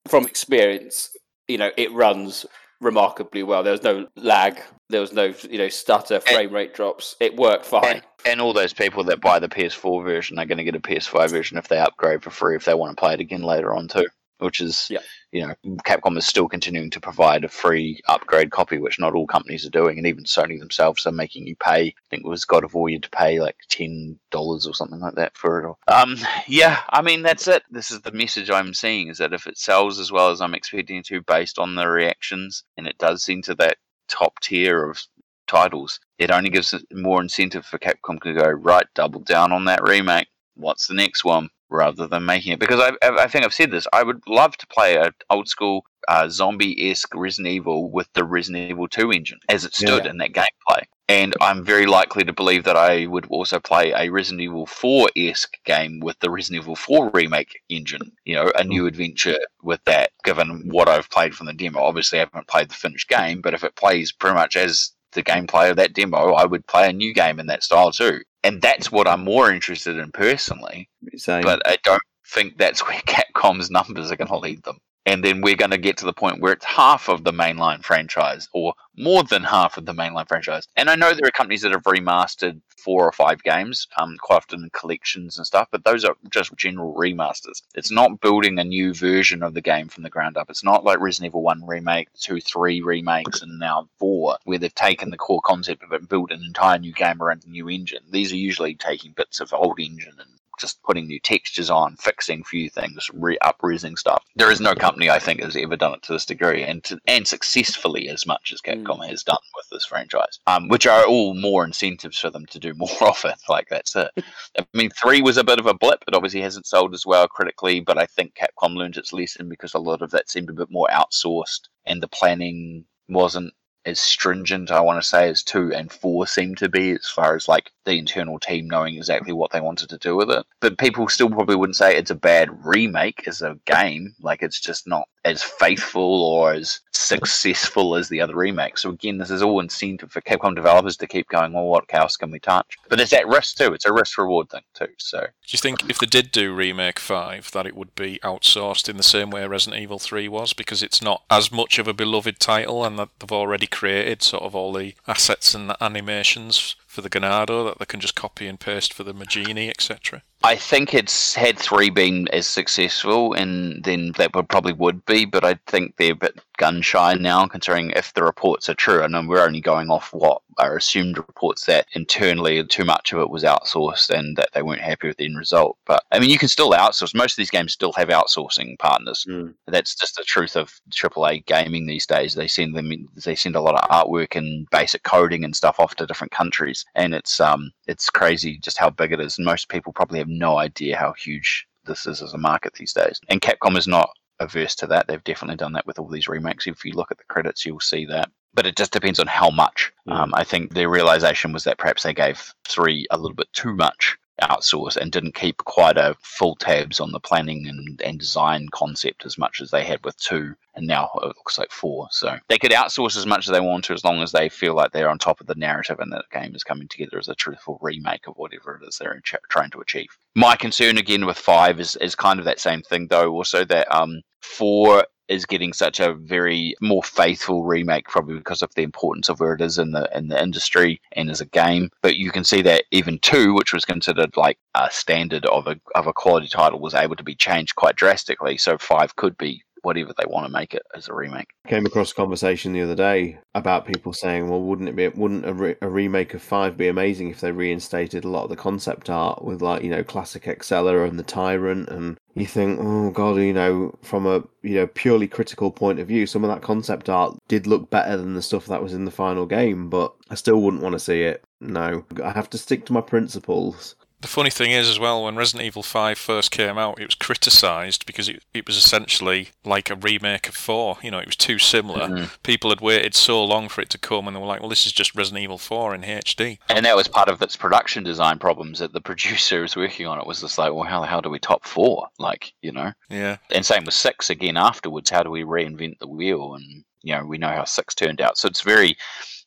from experience, you know it runs remarkably well. There was no lag, there was no you know stutter, eh. frame rate drops. It worked fine. And, and all those people that buy the PS4 version are going to get a PS5 version if they upgrade for free if they want to play it again later on too. Which is, Yeah. You know, Capcom is still continuing to provide a free upgrade copy, which not all companies are doing, and even Sony themselves are making you pay. I think it was God of War you had to pay like ten dollars or something like that for it. Um, yeah, I mean that's it. This is the message I'm seeing: is that if it sells as well as I'm expecting it to, based on the reactions, and it does seem to that top tier of titles, it only gives more incentive for Capcom to go right, double down on that remake. What's the next one? Rather than making it, because I, I think I've said this, I would love to play an old school uh, zombie esque Resident Evil with the Resident Evil 2 engine as it stood Yeah. in that gameplay. And I'm very likely to believe that I would also play a Resident Evil 4 esque game with the Resident Evil 4 remake engine. You know, a new adventure with that, given what I've played from the demo. Obviously, I haven't played the finished game, but if it plays pretty much as the gameplay of that demo, I would play a new game in that style too. And that's what I'm more interested in personally Same. but I don't think that's where Capcom's numbers are going to lead them. And then we're going to get to the point where it's half of the mainline franchise, or more than half of the mainline franchise. And I know there are companies that have remastered four or five games, um, quite often in collections and stuff, but those are just general remasters. It's not building a new version of the game from the ground up. It's not like Resident Evil 1 remake, 2, 3 remakes, and now 4, where they've taken the core concept of it and built an entire new game around a new engine. These are usually taking bits of old engine and just putting new textures on, fixing a few things, re up-resing stuff. There is no company I think has ever done it to this degree, and to, and successfully as much as Capcom has done with this franchise. Um, which are all more incentives for them to do more of it. Like that's it. I mean, three was a bit of a blip. It obviously hasn't sold as well critically, but I think Capcom learned its lesson because a lot of that seemed a bit more outsourced, and the planning wasn't as stringent, I want to say, as two and four seem to be, as far as like the internal team knowing exactly what they wanted to do with it. But people still probably wouldn't say it's a bad remake as a game. Like it's just not as faithful or as successful as the other remakes. So again, this is all incentive for Capcom developers to keep going. Well, what else can we touch? But it's at risk too. It's a risk reward thing too. So Do you think if they did do Remake 5, that it would be outsourced in the same way Resident Evil 3 was? Because it's not as much of a beloved title and that they've already created sort of all the assets and the animations for the Ganado that they can just copy and paste for the Majini, etc. I think it's had three been as successful, and then that would probably would be. But I think they're a bit gun shy now, considering if the reports are true. I know we're only going off what are assumed reports that internally too much of it was outsourced and that they weren't happy with the end result. But I mean, you can still outsource. Most of these games still have outsourcing partners. Mm. That's just the truth of AAA gaming these days. They send them, they send a lot of artwork and basic coding and stuff off to different countries, and it's um, it's crazy just how big it is. And most people probably have no idea how huge this is as a market these days. And Capcom is not averse to that. They've definitely done that with all these remakes. If you look at the credits, you'll see that. But it just depends on how much. Um, I think their realization was that perhaps they gave three a little bit too much outsource and didn't keep quite a full tabs on the planning and, and design concept as much as they had with two and now it looks like four. So they could outsource as much as they want to as long as they feel like they're on top of the narrative and that the game is coming together as a truthful remake of whatever it is they're ch- trying to achieve. My concern again with five is, is kind of that same thing though. Also that um four is getting such a very more faithful remake, probably because of the importance of where it is in the in the industry and as a game. But you can see that even two, which was considered like a standard of a of a quality title, was able to be changed quite drastically. So five could be whatever they want to make it as a remake. came across a conversation the other day about people saying, "Well, wouldn't it be? Wouldn't a, re- a remake of Five be amazing if they reinstated a lot of the concept art with like you know classic Excella and the Tyrant?" And you think, "Oh God, you know, from a you know purely critical point of view, some of that concept art did look better than the stuff that was in the final game, but I still wouldn't want to see it. No, I have to stick to my principles." The funny thing is, as well, when Resident Evil 5 first came out, it was criticised because it, it was essentially like a remake of 4. You know, it was too similar. Mhm. People had waited so long for it to come, and they were like, well, this is just Resident Evil 4 in HD. And that was part of its production design problems that the producer was working on. It was just like, well, how the hell do we top four? Like, you know. Yeah. And same with six again afterwards. How do we reinvent the wheel? And you know, we know how six turned out. So it's very,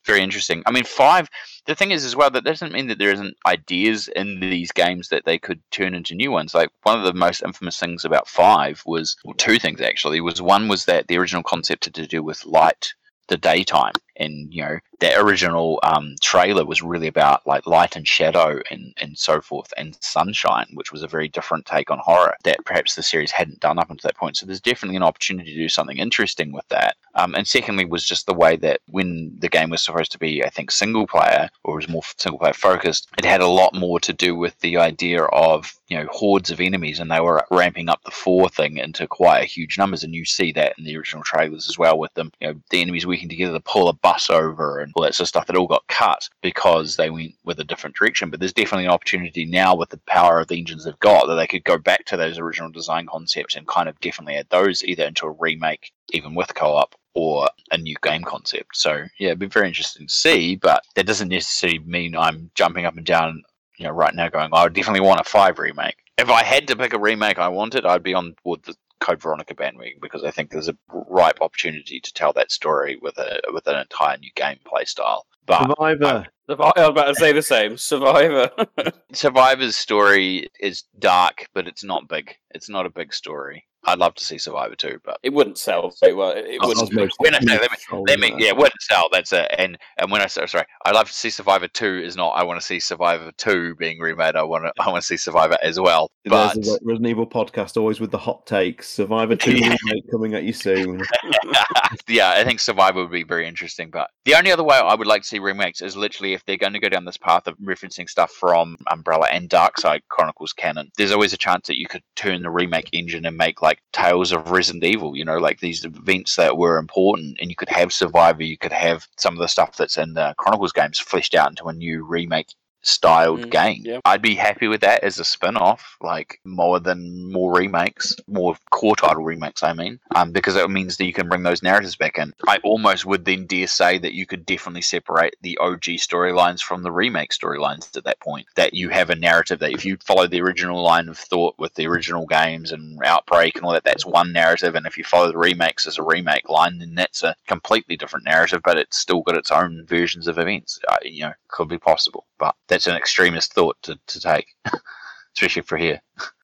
very interesting. I mean, five. The thing is, as well, that doesn't mean that there isn't ideas in these games that they could turn into new ones. Like one of the most infamous things about five was well, two things actually. Was one was that the original concept had to do with light, the daytime, and you know that original um, trailer was really about like light and shadow and and so forth and sunshine which was a very different take on horror that perhaps the series hadn't done up until that point. So there's definitely an opportunity to do something interesting with that. Um, and secondly was just the way that when the game was supposed to be i think single player or was more single player focused it had a lot more to do with the idea of you know hordes of enemies and they were ramping up the four thing into quite a huge numbers. And you see that in the original trailers as well with them you know the enemies working together to pull a bus over and all that sort of stuff that all got cut because they went with a different direction but there's definitely an opportunity now with the power of the engines they've got that they could go back to those original design concepts and kind of definitely add those either into a remake even with co-op or a new game concept so yeah it'd be very interesting to see but that doesn't necessarily mean i'm jumping up and down you know, right now going, oh, I would definitely want a five remake. If I had to pick a remake I wanted, I'd be on board the Code Veronica bandwagon because I think there's a ripe opportunity to tell that story with a with an entire new gameplay style. But Survivor. I was about to say the same. Survivor. Survivor's story is dark, but it's not big. It's not a big story. I'd love to see Survivor too, but it wouldn't sell very well. It, Oh, wouldn't. Oh, Osmo's when I say let me, let me yeah, wouldn't sell. That's it. And and when I say sorry, I'd love to see Survivor two is not. I want to see Survivor two being remade. I want to I want to see Survivor as well. But There's a Resident Evil podcast always with the hot takes. Survivor 2 Yeah. remake coming at you soon. yeah, I think Survivor would be very interesting. But the only other way I would like to see remakes is literally if they're going to go down this path of referencing stuff from Umbrella and Darkside Chronicles canon. There's always a chance that you could turn the remake engine and make like Tales of Resident Evil. You know, like these events that were important, and you could have Survivor. You could have some of the stuff that's in the Chronicles games fleshed out into a new remake styled Mm, game. yeah. I'd be happy with that as a spin-off, like more than more remakes, more core title remakes, I mean, um, because it means that you can bring those narratives back in. I almost would then dare say that you could definitely separate the OG storylines from the remake storylines at that point. That you have a narrative that if you follow the original line of thought with the original games and Outbreak and all that, that's one narrative, and if you follow the remakes as a remake line, then that's a completely different narrative, but it's still got its own versions of events. Uh, you know, could be possible, but that's an extremist thought to, to take, especially for here.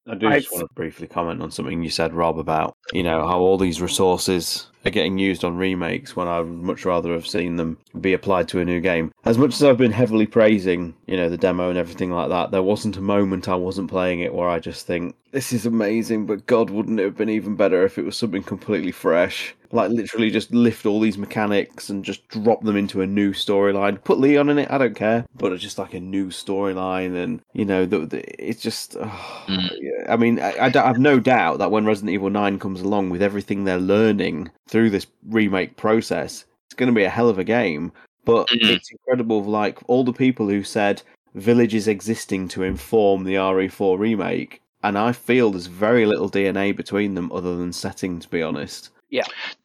I do just want to briefly comment on something you said, Rob, about you know how all these resources are getting used on remakes when I would much rather have seen them be applied to a new game. As much as I've been heavily praising, you know, the demo and everything like that, there wasn't a moment I wasn't playing it where I just think this is amazing, but God, wouldn't it have been even better if it was something completely fresh? Like literally just lift all these mechanics and just drop them into a new storyline. Put Leon in it, I don't care, but it's just like a new storyline, and you know, the, the, it's just. oh, Mm. yeah, I mean, I, I don't- I have no doubt that when Resident Evil 9 comes along with everything they're learning through this remake process, it's going to be a hell of a game. But Mhm. it's incredible, like all the people who said Village is existing to inform the RE4 remake, and I feel there's very little DNA between them other than setting, to be honest.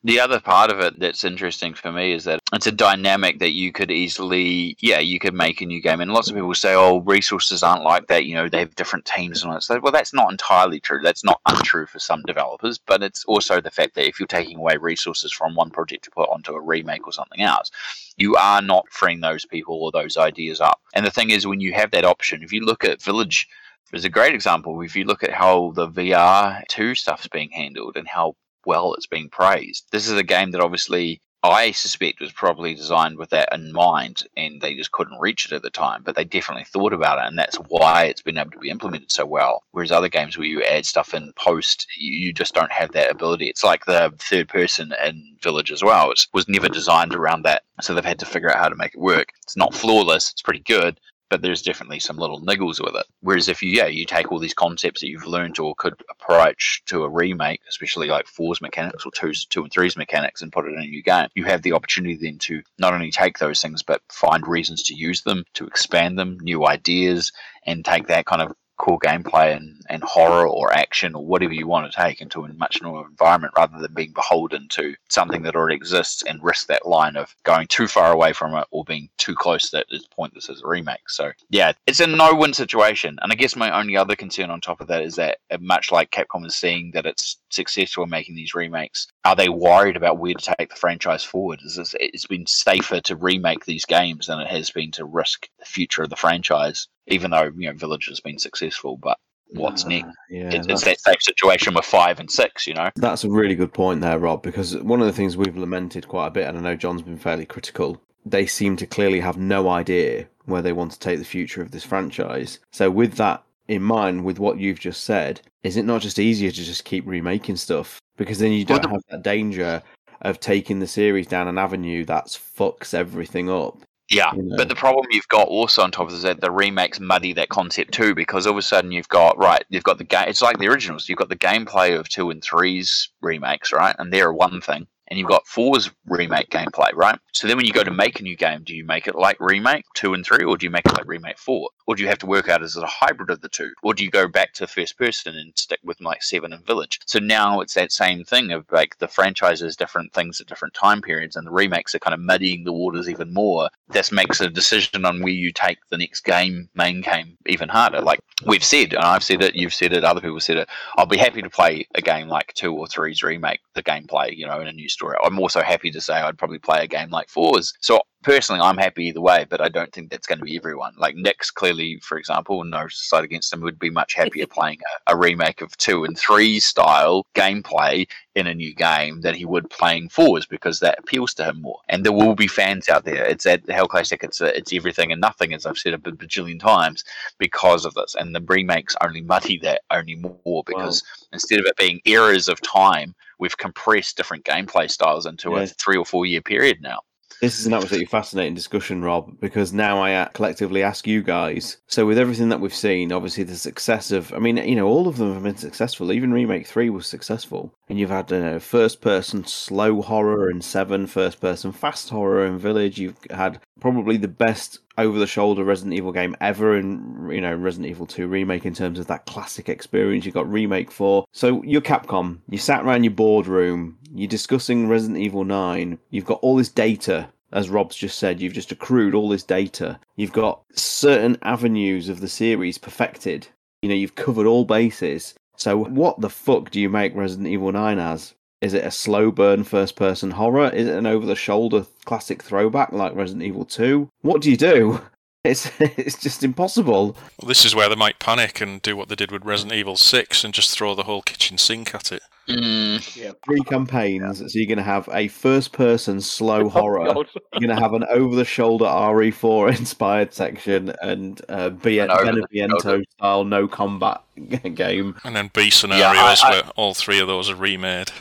The other part of it that's interesting for me is that it's a dynamic that you could easily, yeah, you could make a new game. And lots of people say, oh, resources aren't like that. You know, they have different teams and all that. So, well, that's not entirely true. That's not untrue for some developers. But it's also the fact that if you're taking away resources from one project to put onto a remake or something else, you are not freeing those people or those ideas up. And the thing is, when you have that option, if you look at Village, is a great example. If you look at how the VR two stuff's being handled and how well it's being praised. This is a game that obviously I suspect was probably designed with that in mind, and they just couldn't reach it at the time. But they definitely thought about it, and that's why it's been able to be implemented so well. Whereas other games where you add stuff in post, you, just don't have that ability. It's like the third person in Village as well. It was never designed around that, so they've had to figure out how to make it work. It's not flawless; it's pretty good, but there's definitely some little niggles with it. Whereas if you yeah you take all these concepts that you've learned or could approach to a remake, especially like four's mechanics or two's two and three's mechanics, and put it in a new game, you have the opportunity then to not only take those things but find reasons to use them, to expand them, new ideas, and take that kind of core gameplay and, and horror or action or whatever you want to take into a much newer environment rather than being beholden to something that already exists and risk that line of going too far away from it or being too close that it's pointless as a remake. So yeah, it's a no-win situation. And I guess my only other concern on top of that is that much like Capcom is seeing that it's successful in making these remakes, are they worried about where to take the franchise forward? Is this, it's been safer to remake these games than it has been to risk the future of the franchise even though you know Village has been successful. But what's Uh, next? Yeah, It's, that same situation with five and six. You know, That's a really good point there, Rob, because one of the things we've lamented quite a bit, and I know John's been fairly critical, they seem to clearly have no idea where they want to take the future of this franchise. So, with that in mind, with what you've just said, is it not just easier to just keep remaking stuff? Because then you don't the- have that danger of taking the series down an avenue that fucks everything up. Yeah, You know. but the problem you've got also on top of is that the remakes muddy that concept too, because all of a sudden you've got right, you've got the game. It's like the originals. You've got the gameplay of two and three's remakes, right, and they're one thing, and you've got four's remake gameplay, right. So then when you go to make a new game, do you make it like remake two and three, or do you make it like remake four, or do you have to work out is it a hybrid of the two, or do you go back to first person and stick with like seven and Village? So now it's that same thing of like the franchises, different things at different time periods, and the remakes are kind of muddying the waters even more this makes a decision on where you take the next game, main game, even harder. Like we've said, and I've said it, you've said it, other people said it. I'll be happy to play a game like two or three's remake the gameplay, you know, in a new. I'm also happy to say I'd probably play a game like four's. So personally, I'm happy either way, but I don't think that's going to be everyone. Like Nick's clearly, for example, no side against him, would be much happier playing a, a remake of two and three style gameplay in a new game than he would playing fours because that appeals to him more. And there will be fans out there. It's at Hell Classic. It's uh, it's everything and nothing, as I've said a bajillion times, because of this. And the remakes only muddy that only more because instead of it being eras of time, we've compressed different gameplay styles into a three or four year period now. This is an absolutely fascinating discussion, Rob, because now I collectively ask you guys. So, with everything that we've seen, obviously the success of, I mean, you know, all of them have been successful. Even Remake 3 was successful. And you've had uh, first person slow horror in 7, first person fast horror in Village. You've had probably the best over the shoulder Resident Evil game ever in, you know, Resident Evil 2 Remake in terms of that classic experience. You've got Remake 4. So, you're Capcom. You sat around your boardroom, you're discussing Resident Evil 9. You've got all this data as Rob's just said, you've just accrued all this data. You've got certain avenues of the series perfected. You know, you've covered all bases. So, what the fuck do you make Resident Evil 9 as? Is it a slow burn first person horror? Is it an over the shoulder classic throwback like Resident Evil 2? What do you do? It's it's just impossible. Well, this is where they might panic and do what they did with Resident Evil 6 and just throw the whole kitchen sink at it. Mm, Three campaigns, so you're going to have a first person slow horror. God. You're going to have an over the shoulder RE4 inspired section and uh, B- Beneviento-style no combat game. And then B scenarios I- where all three of those are remade.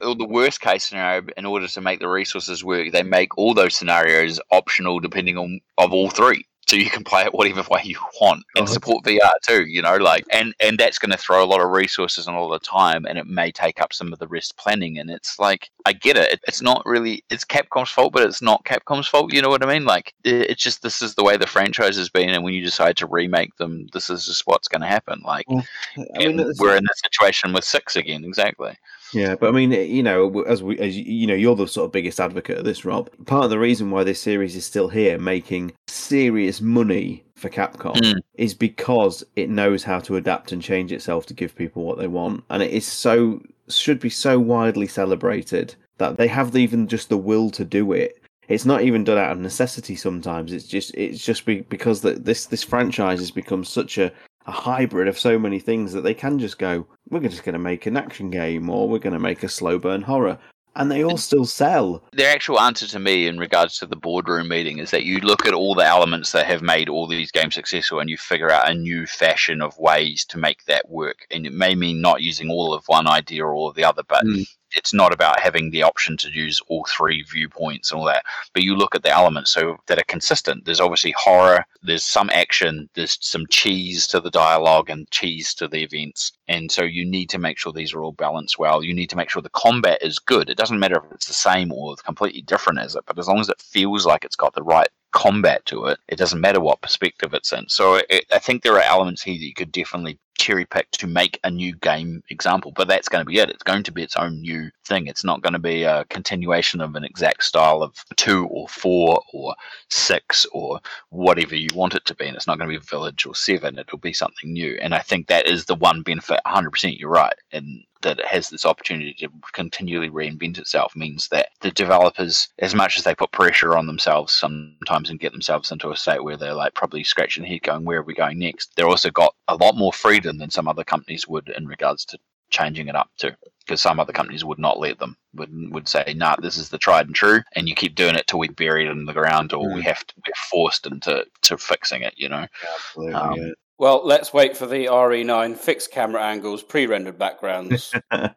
Or the worst case scenario, in order to make the resources work, they make all those scenarios optional depending on of all three. So you can play it whatever way you want and Oh, support VR too, you know, like and and that's going to throw a lot of resources and a lot of time, and it may take up some of the rest planning. And it's like I get it, it's not really it's Capcom's fault, but it's not Capcom's fault. You know what I mean? Like it- it's just this is the way the franchise has been, and when you decide to remake them, this is just what's going to happen. Like I mean, and we're in this situation with six again, exactly. Yeah, but I mean, you know, as we, as you- you know, you're the sort of biggest advocate of this, Rob. Part of the reason why this series is still here, making serious money for Capcom, Mm. is because it knows how to adapt and change itself to give people what they want, and it is so should be so widely celebrated that they have even just the will to do it. It's not even done out of necessity. Sometimes it's just it's just be, because that this this franchise has become such a a hybrid of so many things that they can just go, we're just going to make an action game or we're going to make a slow burn horror. and they all still sell. The actual answer to me in regards to the boardroom meeting is that you look at all the elements that have made all these games successful and you figure out a new fashion of ways to make that work. And it may mean not using all of one idea or all of the other, but Mm. It's not about having the option to use all three viewpoints and all that. But you look at the elements so that are consistent. There's obviously horror, there's some action, there's some cheese to the dialogue and cheese to the events. And so you need to make sure these are all balanced well. You need to make sure the combat is good. It doesn't matter if it's the same or completely different as it, but as long as it feels like it's got the right combat to it, it doesn't matter what perspective it's in. So it, I think there are elements here that you could definitely cherry pick to make a new game example, but that's going to be it. It's going to be its own new thing. It's not going to be a continuation of an exact style of two or four or six or whatever you want it to be. And it's not going to be Village or Seven. It'll be something new. And I think that is the one benefit. 100%, you're right. And that it has this opportunity to continually reinvent itself means that the developers, as much as they put pressure on themselves sometimes and get themselves into a state where they're like probably scratching their head going, where are we going next? They're also got a lot more freedom than some other companies would in regards to changing it up too. Because some other companies would not let them, would would say, "Nah, this is the tried and true, and you keep doing it till we bury it in the ground, or we have to we're forced into to fixing it." You know, Absolutely. Um, yeah. Well, let's wait for the RE9 fixed camera angles, pre-rendered backgrounds, and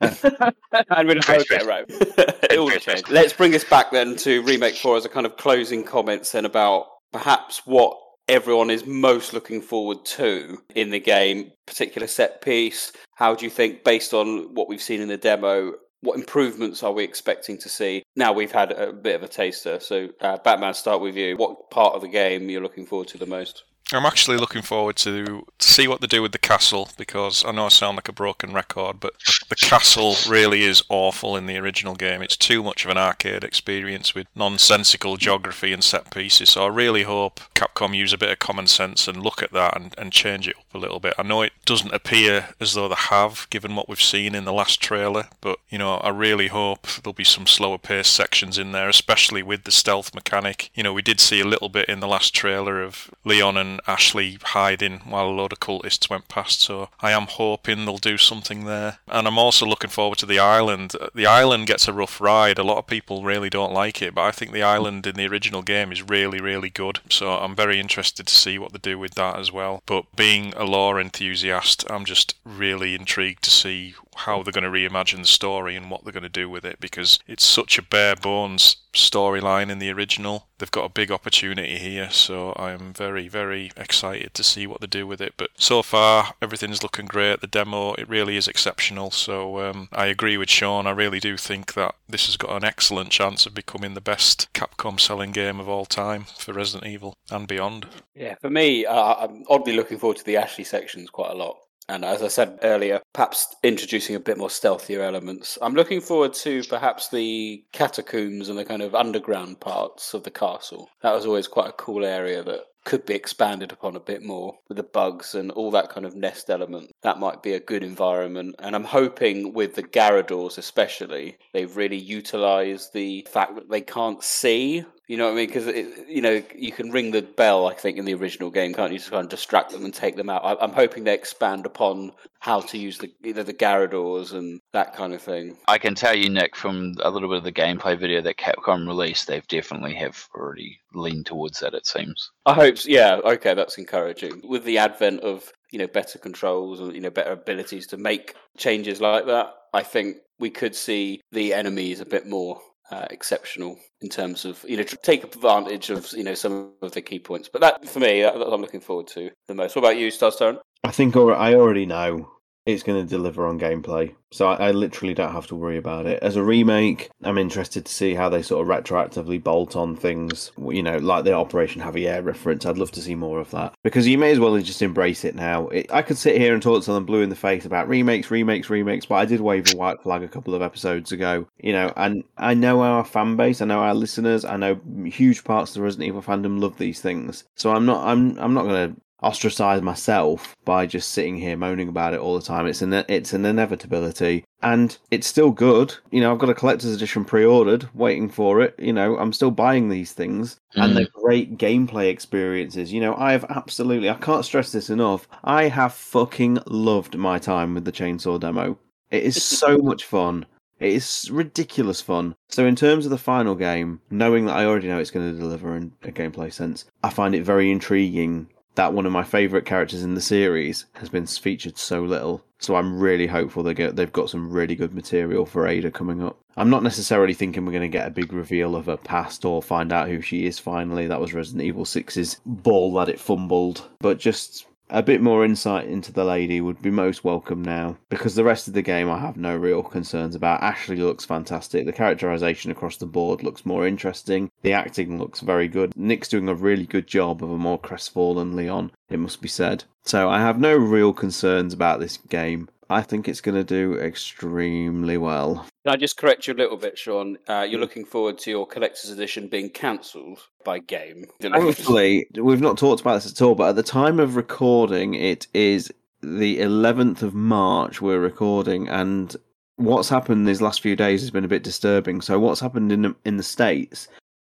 we'll okay, right. it all trace. Let's bring this back then to Remake 4 as a kind of closing comments then about perhaps what everyone is most looking forward to in the game, particular set piece. How do you think, based on what we've seen in the demo, what improvements are we expecting to see? Now we've had a bit of a taster. So, uh, Batman, start with you. What part of the game you're looking forward to the most? I'm actually looking forward to, see what they do with the castle because I know I sound like a broken record, but the castle really is awful in the original game. It's too much of an arcade experience with nonsensical geography and set pieces. So I really hope Capcom use a bit of common sense and look at that and, and change it up a little bit. I know it doesn't appear as though they have, given what we've seen in the last trailer, but you know I really hope there'll be some slower paced sections in there, especially with the stealth mechanic. You know we did see a little bit in the last trailer of Leon and Ashley hiding while a load of cultists went past. So I am hoping they'll do something there. And I'm also looking forward to the island. The island gets a rough ride. A lot of people really don't like it, but I think the island in the original game is really, really good. So I'm very interested to see what they do with that as well. But being a lore enthusiast, I'm just really intrigued to see how they're going to reimagine the story and what they're going to do with it because it's such a bare bones storyline in the original. They've got a big opportunity here, so I'm very, very excited to see what they do with it. But so far, everything's looking great. The demo, it really is exceptional. So um, I agree with Sean. I really do think that this has got an excellent chance of becoming the best Capcom selling game of all time for Resident Evil and beyond. Yeah, for me, uh, I'm oddly looking forward to the Ashley sections quite a lot. And as I said earlier, perhaps introducing a bit more stealthier elements. I'm looking forward to perhaps the catacombs and the kind of underground parts of the castle. That was always quite a cool area that could be expanded upon a bit more with the bugs and all that kind of nest element. That might be a good environment. And I'm hoping with the Garradors especially, they've really utilised the fact that they can't see. You know what I mean? Because you know you can ring the bell. I think in the original game, can't you? To kind of distract them and take them out. I, I'm hoping they expand upon how to use the either the Garradors and that kind of thing. I can tell you, Nick, from a little bit of the gameplay video that Capcom released, they've definitely have already leaned towards that. It seems. I hope. So. Yeah. Okay, that's encouraging. With the advent of you know better controls and you know better abilities to make changes like that, I think we could see the enemies a bit more uh, exceptional in terms of you know take advantage of you know some of the key points. But that for me, that, that I'm looking forward to the most. What about you, Starstone? I think I already know it's going to deliver on gameplay, so I, I literally don't have to worry about it. As a remake, I'm interested to see how they sort of retroactively bolt on things, you know, like the Operation Javier reference. I'd love to see more of that because you may as well just embrace it now. It, I could sit here and talk to them blue in the face about remakes, remakes, remakes, but I did wave a white flag a couple of episodes ago, you know, and I know our fan base, I know our listeners, I know huge parts of the Resident Evil fandom love these things, so I'm not, I'm, I'm not going to ostracize myself by just sitting here moaning about it all the time. It's an it's an inevitability, and it's still good. You know, I've got a collector's edition pre-ordered, waiting for it. You know, I'm still buying these things, and they're mm. great gameplay experiences. You know, I have absolutely, I can't stress this enough. I have fucking loved my time with the chainsaw demo. It is so much fun. It's ridiculous fun. So, in terms of the final game, knowing that I already know it's going to deliver in a gameplay sense, I find it very intriguing that one of my favourite characters in the series has been featured so little. So I'm really hopeful they get they've got some really good material for Ada coming up. I'm not necessarily thinking we're going to get a big reveal of her past or find out who she is finally. That was Resident Evil 6's ball that it fumbled. But just a bit more insight into the lady would be most welcome now because the rest of the game I have no real concerns about. Ashley looks fantastic. The characterization across the board looks more interesting. The acting looks very good. Nick's doing a really good job of a more crestfallen Leon, it must be said. So I have no real concerns about this game. I think it's going to do extremely well. Can I just correct you a little bit, Sean? Uh, you're looking forward to your collector's edition being cancelled by Game. Thankfully, we've not talked about this at all, but at the time of recording, it is the 11th of March we're recording, and what's happened these last few days has been a bit disturbing. So, what's happened in the, in the States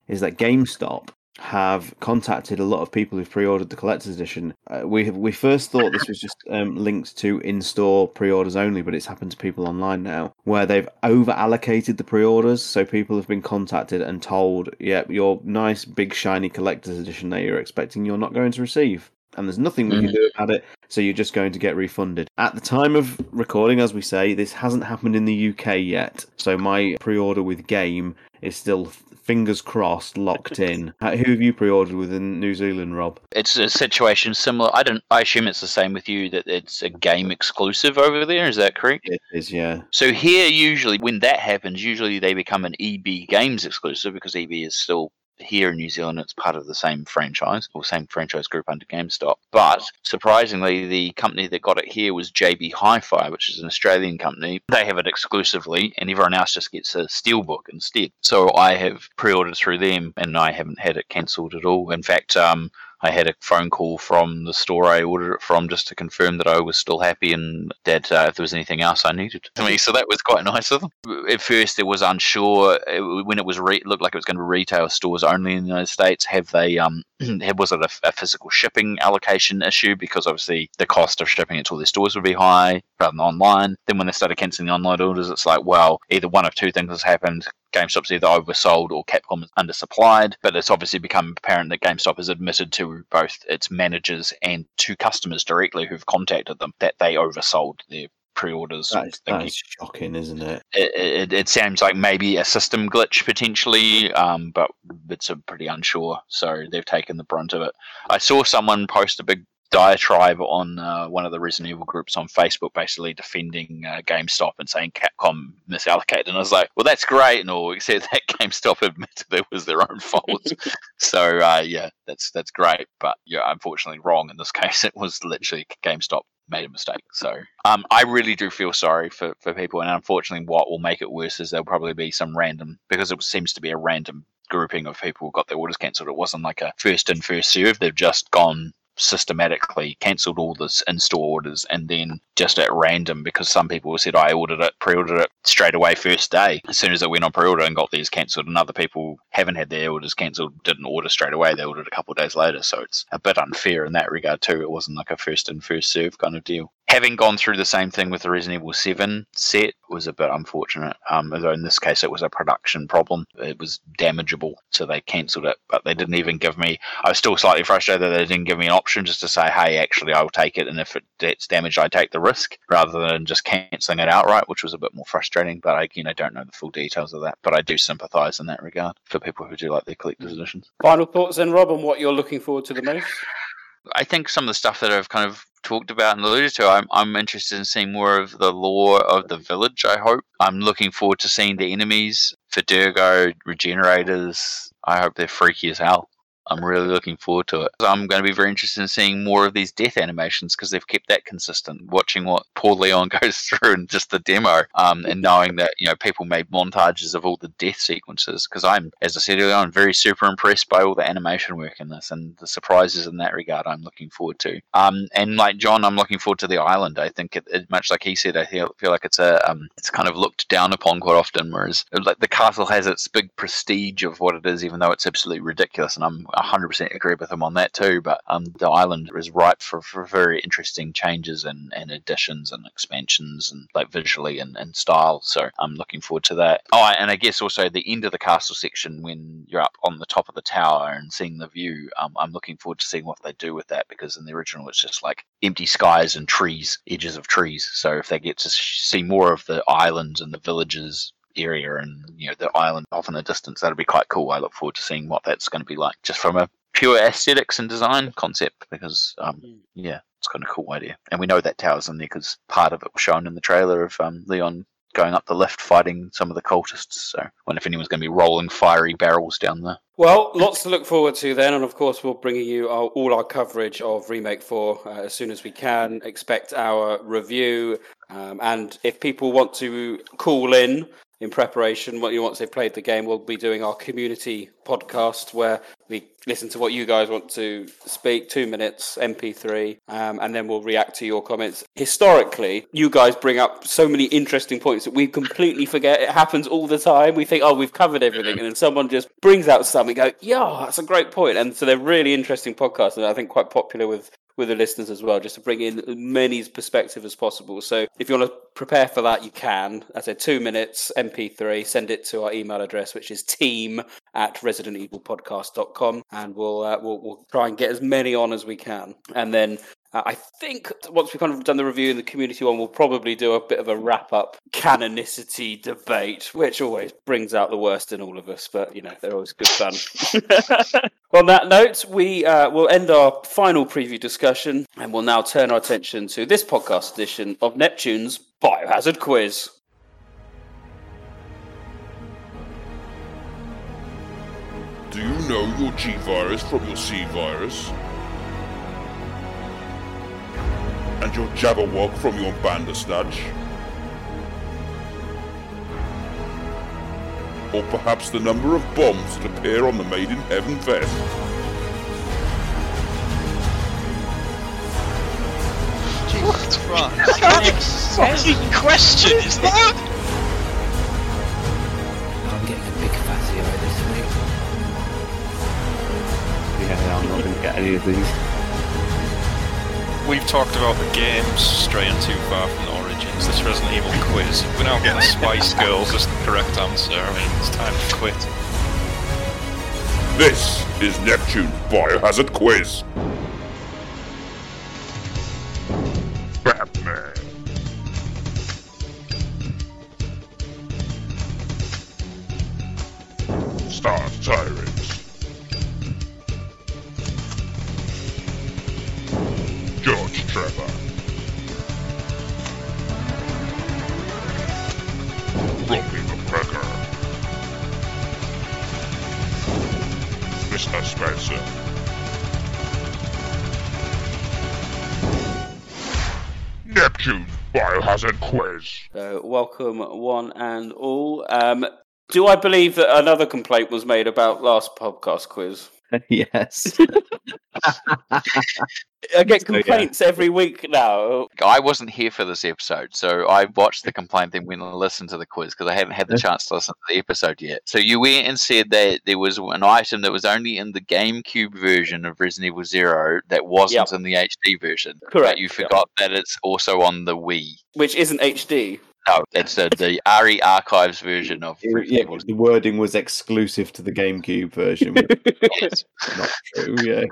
is that GameStop have contacted a lot of people who've pre-ordered the collector's edition. Uh, we have, we first thought this was just um, linked to in-store pre-orders only, but it's happened to people online now where they've over allocated the pre-orders. So people have been contacted and told, "Yep, yeah, your nice big shiny collector's edition that you're expecting, you're not going to receive." And there's nothing we mm-hmm. can do about it, so you're just going to get refunded. At the time of recording, as we say, this hasn't happened in the UK yet. So my pre order with Game is still fingers crossed, locked in. Who have you pre-ordered within New Zealand, Rob? It's a situation similar. I don't. I assume it's the same with you. That it's a game exclusive over there. Is that correct? It is. Yeah. So here, usually, when that happens, usually they become an EB Games exclusive because EB is still here in New Zealand, it's part of the same franchise or same franchise group under GameStop. But surprisingly, the company that got it here was JB Hi-Fi, which is an Australian company. They have it exclusively, and everyone else just gets a steelbook instead. So I have pre-ordered through them, and I haven't had it cancelled at all. In fact, um, I had a phone call from the store I ordered it from just to confirm that I was still happy and that uh, if there was anything else I needed to me. So that was quite nice of them. At first, it was unsure when it was re- looked like it was going to be retail stores only in the United States. Have they um was it a, a, physical shipping allocation issue because obviously the cost of shipping it to all their stores would be high rather than online. Then when they started cancelling the online orders, it's like well either one of two things has happened. GameStop's either oversold or Capcom is undersupplied, but it's obviously become apparent that GameStop has admitted to both its managers and to customers directly who've contacted them that they oversold their pre-orders. That's, that's shocking, isn't it? It, it? it, sounds like maybe a system glitch potentially, um, but it's pretty unsure. So they've taken the brunt of it. I saw someone post a big diatribe on uh, one of the Resident Evil groups on Facebook, basically defending uh, GameStop and saying Capcom misallocated. And I was like, well, that's great and all, except that GameStop admitted it was their own fault. so uh, yeah, that's that's great, but yeah, unfortunately wrong in this case. It was literally GameStop made a mistake. So um, I really do feel sorry for, for people, and unfortunately, what will make it worse is there'll probably be some random because it seems to be a random grouping of people who got their orders cancelled. It wasn't like a first in first serve. They've just gone systematically cancelled all the in-store orders and then just at random because some people said I ordered it, pre-ordered it straight away first day. As soon as it went on pre-order and got these cancelled, and other people haven't had their orders cancelled, didn't order straight away. They ordered a couple of days later, so it's a bit unfair in that regard too. It wasn't like a first in first serve kind of deal having gone through the same thing with the Resident Evil 7 set was a bit unfortunate. Um, although in this case it was a production problem, it was damageable, so they cancelled it. But they didn't even give me. I was still slightly frustrated that they didn't give me an option just to say, "Hey, actually, I'll take it, and if it gets damaged, I take the risk," rather than just cancelling it outright, which was a bit more frustrating. But again, I, don't know the full details of that. But I do sympathise in that regard for people who do like their collector's editions. Final thoughts, then, Rob, on what you're looking forward to the most. I think some of the stuff that I've kind of talked about and alluded to, I'm, I'm interested in seeing more of the lore of the village, I hope. I'm looking forward to seeing the enemies, Verdugo, Regenerators. I hope they're freaky as hell. I'm really looking forward to it. I'm going to be very interested in seeing more of these death animations because they've kept that consistent. Watching what poor Leon goes through in just the demo, um, and knowing that you know people made montages of all the death sequences. Because I'm, as I said earlier, I'm very super impressed by all the animation work in this and the surprises in that regard. I'm looking forward to. Um, and like John, I'm looking forward to the island. I think it, it, much like he said, I feel, feel like it's a um, it's kind of looked down upon quite often. Whereas like the castle has its big prestige of what it is, even though it's absolutely ridiculous. And I'm 100% agree with him on that too. But um, the island is ripe for, for very interesting changes and, and additions and expansions and like visually and, and style. So I'm looking forward to that. Oh, and I guess also the end of the castle section when you're up on the top of the tower and seeing the view. Um, I'm looking forward to seeing what they do with that because in the original it's just like empty skies and trees, edges of trees. So if they get to see more of the islands and the villages area and you know the island off in the distance, that'll be quite cool. I look forward to seeing what that's going to be like just from a pure aesthetics and design concept because um, yeah, it's kind of a cool idea. And we know that tower's in there because part of it was shown in the trailer of um, Leon going up the lift fighting some of the cultists. So I wonder if anyone's going to be rolling fiery barrels down there. Well, lots to look forward to then, and of course, we'll bring you our, all our coverage of Remake 4 uh, as soon as we can. Expect our review, um, and if people want to call in in preparation, what you once they've played the game, we'll be doing our community podcast where we listen to what you guys want to speak, two minutes, MP3, um, and then we'll react to your comments. Historically, you guys bring up so many interesting points that we completely forget. It happens all the time. We think, oh, we've covered everything, and then someone just brings out something. Go, yeah, that's a great point. And so they're really interesting podcasts, and I think quite popular with with the listeners as well, just to bring in as many perspective as possible. So if you want to prepare for that, you can. I said two minutes, MP3, send it to our email address, which is team at residentevilpodcast.com, and we'll, uh, we'll we'll try and get as many on as we can. And then uh, I think once we've kind of done the review in the community one, we'll probably do a bit of a wrap up canonicity debate, which always brings out the worst in all of us, but you know, they're always good fun. On that note, we uh, will end our final preview discussion and we'll now turn our attention to this podcast edition of Neptune's Biohazard Quiz. Do you know your G virus from your C virus? And your Jabberwock from your Bandersnatch? Or perhaps the number of bombs that appear on the Made in Heaven vest? Jesus Christ. What kind of fucking question is that? I'm getting a big fatty eye this week. Yeah, I'm not going to get any of these. We've talked about the games straying too far from the origins. This Resident Evil quiz. We're now getting Spice Girls as the correct answer. I mean, it's time to quit. This is Neptune's Biohazard Quiz. Batman. Star. George Trevor. McGregor. Mr. Spencer. Neptune Biohazard Quiz. So, welcome one and all. Um, do I believe that another complaint was made about last podcast quiz? yes. I get complaints every week now. I wasn't here for this episode, so I watched the complaint then went and listened to the quiz because I hadn't had the chance to listen to the episode yet. So you went and said that there was an item that was only in the GameCube version of Resident Evil Zero that wasn't Yep. in the HD version. Correct, But you yep. forgot that it's also on the Wii. Which isn't HD. No, it's uh, the RE Archives version of It- yeah, Evil. the wording was exclusive to the GameCube version. which is not true. Yeah.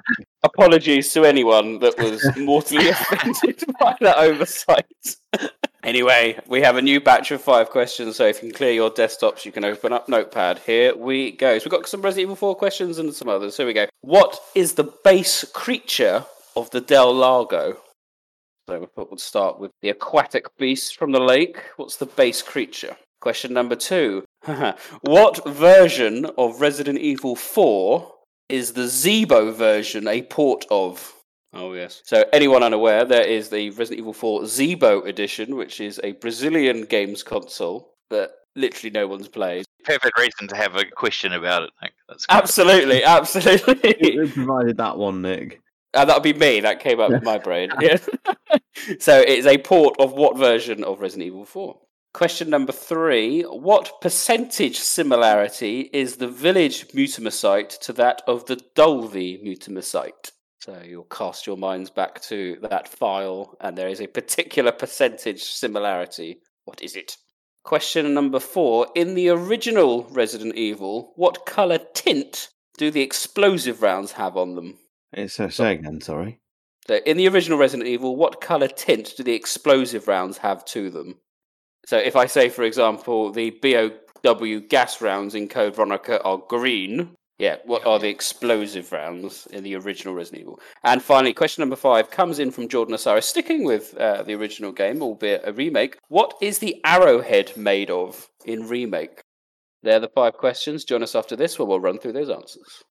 Apologies to anyone that was mortally offended by that oversight. anyway, we have a new batch of five questions, so if you can clear your desktops, you can open up Notepad. Here we go. So we've got some Resident Evil 4 questions and some others. Here we go. What is the base creature of the Del Lago? So we thought we'll start with the aquatic beast from the lake. What's the base creature? Question number two. what version of Resident Evil 4 is the Zeebo version a port of? Oh, yes. So, anyone unaware, there is the Resident Evil 4 Zeebo edition, which is a Brazilian games console that literally no one's played. Perfect reason to have a question about it. Nick. That's kind of- Absolutely, absolutely. Who provided that one, Nick? Uh, that would be me. That came up in my brain. Yeah. so it's a port of what version of Resident Evil 4? Question number three. What percentage similarity is the village Mutimer to that of the Dulvey Mutimer So you'll cast your minds back to that file, and there is a particular percentage similarity. What is it? Question number four. In the original Resident Evil, what colour tint do the explosive rounds have on them? It's uh, say again, sorry. So in the original Resident Evil, what colour tint do the explosive rounds have to them? So if I say, for example, the BOW gas rounds in Code Veronica are green, yeah, what are the explosive rounds in the original Resident Evil? And finally, question number five comes in from Jordan Osiris, sticking with uh, the original game, albeit a remake. What is the arrowhead made of in remake? They're the five questions. Join us after this, where we'll run through those answers.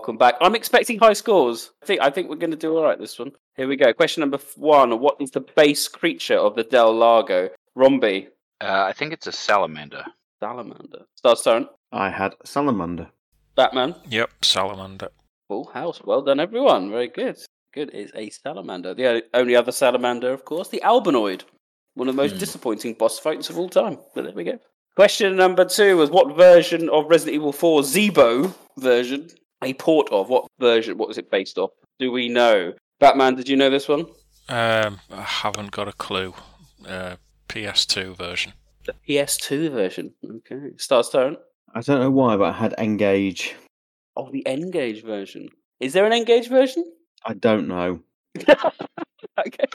Welcome back. I'm expecting high scores. I think I think we're going to do all right this one. Here we go. Question number one: What is the base creature of the Del Lago? Romby. Uh, I think it's a salamander. Salamander. Start turn. I had salamander. Batman. Yep, salamander. Full house. Well done, everyone. Very good. Good. is a salamander. The only other salamander, of course, the albinoid. One of the most Hmm. disappointing boss fights of all time. But there we go. Question number two was what version of Resident Evil 4 Zebo version a port of? What version? What was it based off? Do we know? Batman, did you know this one? Um, I haven't got a clue. Uh, PS2 version. The PS2 version. Okay. Star Stone. I don't know why, but I had N-Gage. Oh, the N-Gage version. Is there an N-Gage version? I don't know. okay.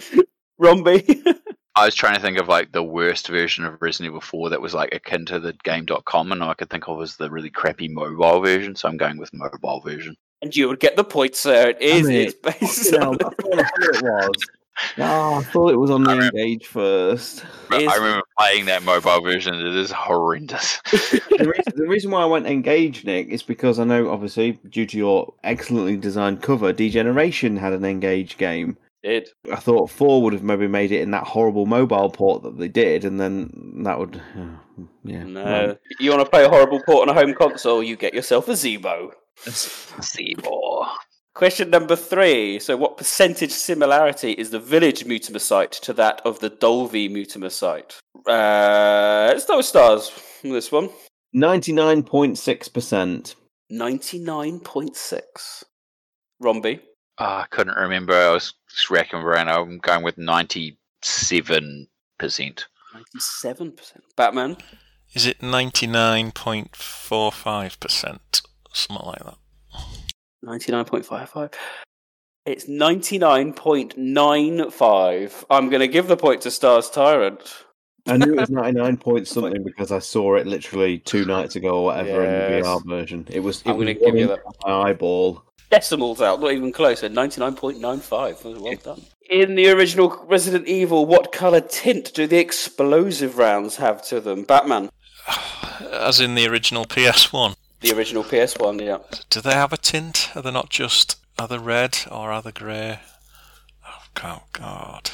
Romby. I was trying to think of like the worst version of Resident Evil 4 that was like akin to the game.com, and all I could think of was the really crappy mobile version, so I'm going with mobile version. and you would get the point, sir. It is. Damn it. It's based Fucking hell, on. I thought I thought it was. Ah, I thought it was on the N-Gage first. I remember playing that mobile version, it is horrendous. the, reason, the reason why I went N-Gage, Nick, is because I know, obviously, due to your excellently designed cover, Degeneration had an N-Gage game. Did. I thought four would have maybe made it in that horrible mobile port that they did, and then that would, yeah. No. You want to play a horrible port on a home console? You get yourself a Zeebo. Seymour. Question number three. So, what percentage similarity is the village Mutimer site to that of the Dulvey Mutimer site? Uh, it's no stars from this one. Ninety-nine point six percent. 99.6. Romby. Ah, I couldn't remember. I was just racking around. I'm going with 97%. 97%. Batman. Is it 99.45%? Something like that. 99.55. It's 99.95. I'm going to give the point to Stars Tyrant. I knew it was ninety-nine point something because I saw it literally two nights ago or whatever in the VR version. It was. It I'm gonna give you running my eyeball. Decimals out, not even closer. 99.95. Well done. In the original Resident Evil, what colour tint do the explosive rounds have to them? Batman. As in the original PS1. The original PS1, yeah. Do they have a tint? Are they not just are they red or are they grey? Oh God, God!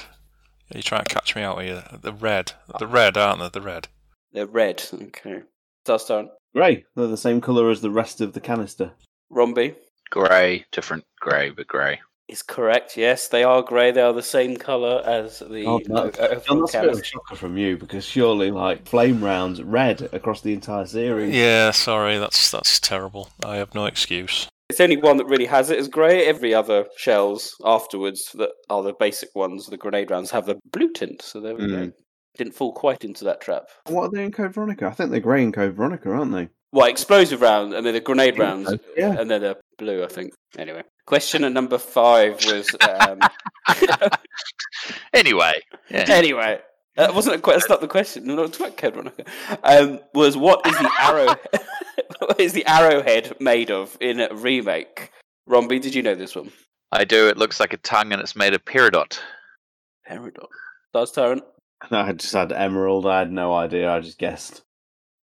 Are you trying to catch me out here? The red, the red, aren't they? The red. They're red. Okay. Stars Tyrant. Grey. They're the same colour as the rest of the canister. Romby. Grey, different grey, but grey. Is correct. Yes, they are grey. They are the same colour as the Oh, that- uh, that's a bit of a shocker from you because surely, like flame rounds, red across the entire series. Yeah, sorry, that's that's terrible. I have no excuse. It's only one that really has it as grey. Every other shells afterwards that are the basic ones, the grenade rounds, have the blue tint. So there we go. Mm. Didn't fall quite into that trap. What are they in Code Veronica? I think they're grey in Code Veronica, aren't they? Well, explosive round and then the grenade rounds, yeah. and then the blue, I think. Anyway, question at number five was. Um, Anyway, yeah. anyway, that wasn't a que- That's not the question. No, it's about Code Veronica. Um, was what is the arrow? what is the arrowhead made of in a remake? Romby, did you know this one? I do. It looks like a tongue, and it's made of peridot. Peridot. Does Tyrant? I just had emerald. I had no idea. I just guessed.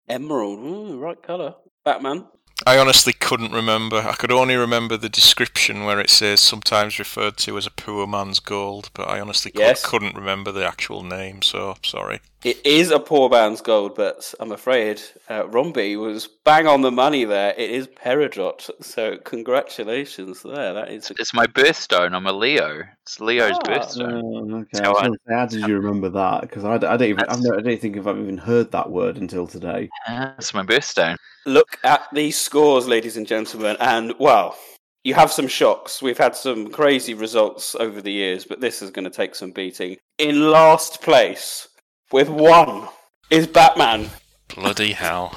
Emerald, ooh, right colour. Batman. I honestly couldn't remember. I could only remember the description where it says sometimes referred to as a poor man's gold, but I honestly cou- Yes. couldn't remember the actual name, so sorry. It is a poor man's gold, but I'm afraid uh, Romby was bang on the money there. It is Peridot, so congratulations there. That is It's my birthstone. I'm a Leo. It's Leo's Ah. birthstone. Oh, okay. That's I how was I- say, how did you remember that? Because I, I don't even. I've never, I don't think if I've even heard that word until today. That's my birthstone. Look at these scores, ladies and gentlemen, and well, you have some shocks. We've had some crazy results over the years, but this is going to take some beating. In last place, with one, is Batman. Bloody hell.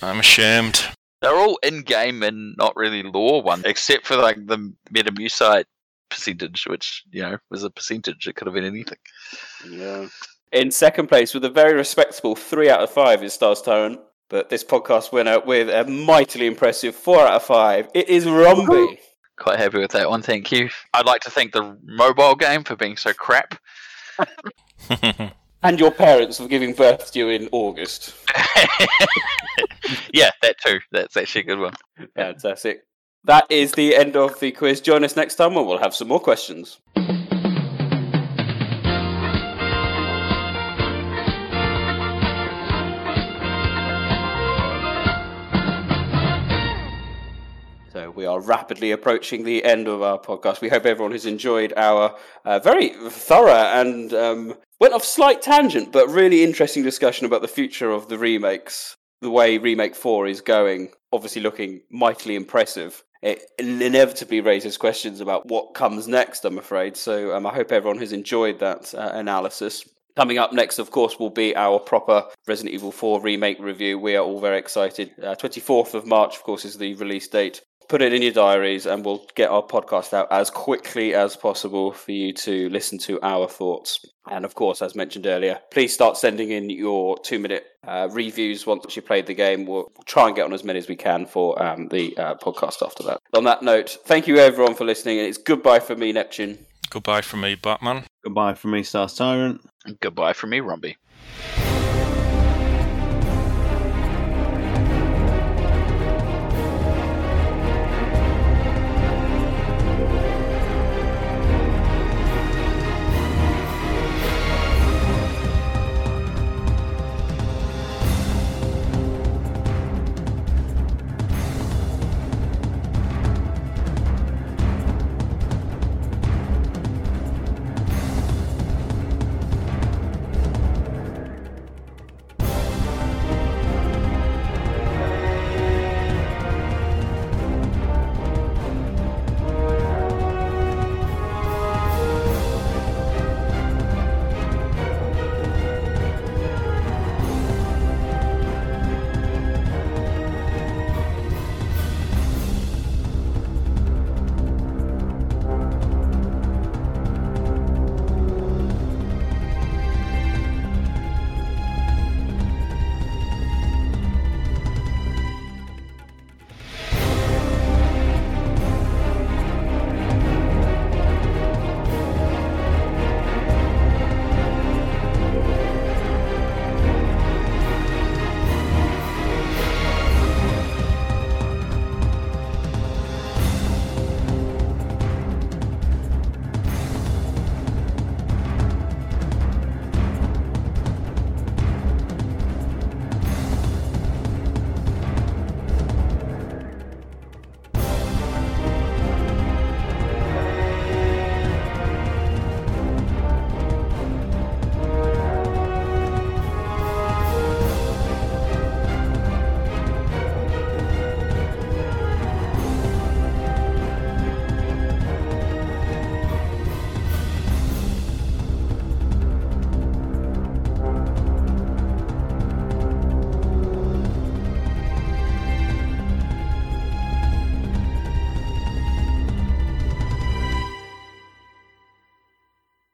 I'm ashamed. They're all in-game and not really lore ones, except for like the Metamucite percentage, which you know was a percentage. It could have been anything. Yeah. In second place, with a very respectable three out of five, is Stars Tyrant. But this podcast winner with a mightily impressive four out of five, it is Romby. Quite happy with that one. Thank you. I'd like to thank the mobile game for being so crap. and your parents for giving birth to you in August. yeah, that too. That's actually a good one. Fantastic. That is the end of the quiz. Join us next time when we'll have some more questions. Are rapidly approaching the end of our podcast. We hope everyone has enjoyed our uh, very thorough and um, went off slight tangent, but really interesting discussion about the future of the remakes. The way Remake Four is going, obviously looking mightily impressive. It inevitably raises questions about what comes next. I'm afraid. So um, I hope everyone has enjoyed that uh, analysis. Coming up next, of course, will be our proper Resident Evil 4 remake review. We are all very excited. Uh, 24th of March, of course, is the release date. Put it in your diaries, and we'll get our podcast out as quickly as possible for you to listen to our thoughts. And of course, as mentioned earlier, please start sending in your two minute uh, reviews once you played the game. We'll try and get on as many as we can for um, the uh, podcast after that. On that note, thank you everyone for listening, and it's goodbye from me, Neptune. Goodbye from me, Batman. Goodbye from me, Star Tyrant. Goodbye from me, Rumby.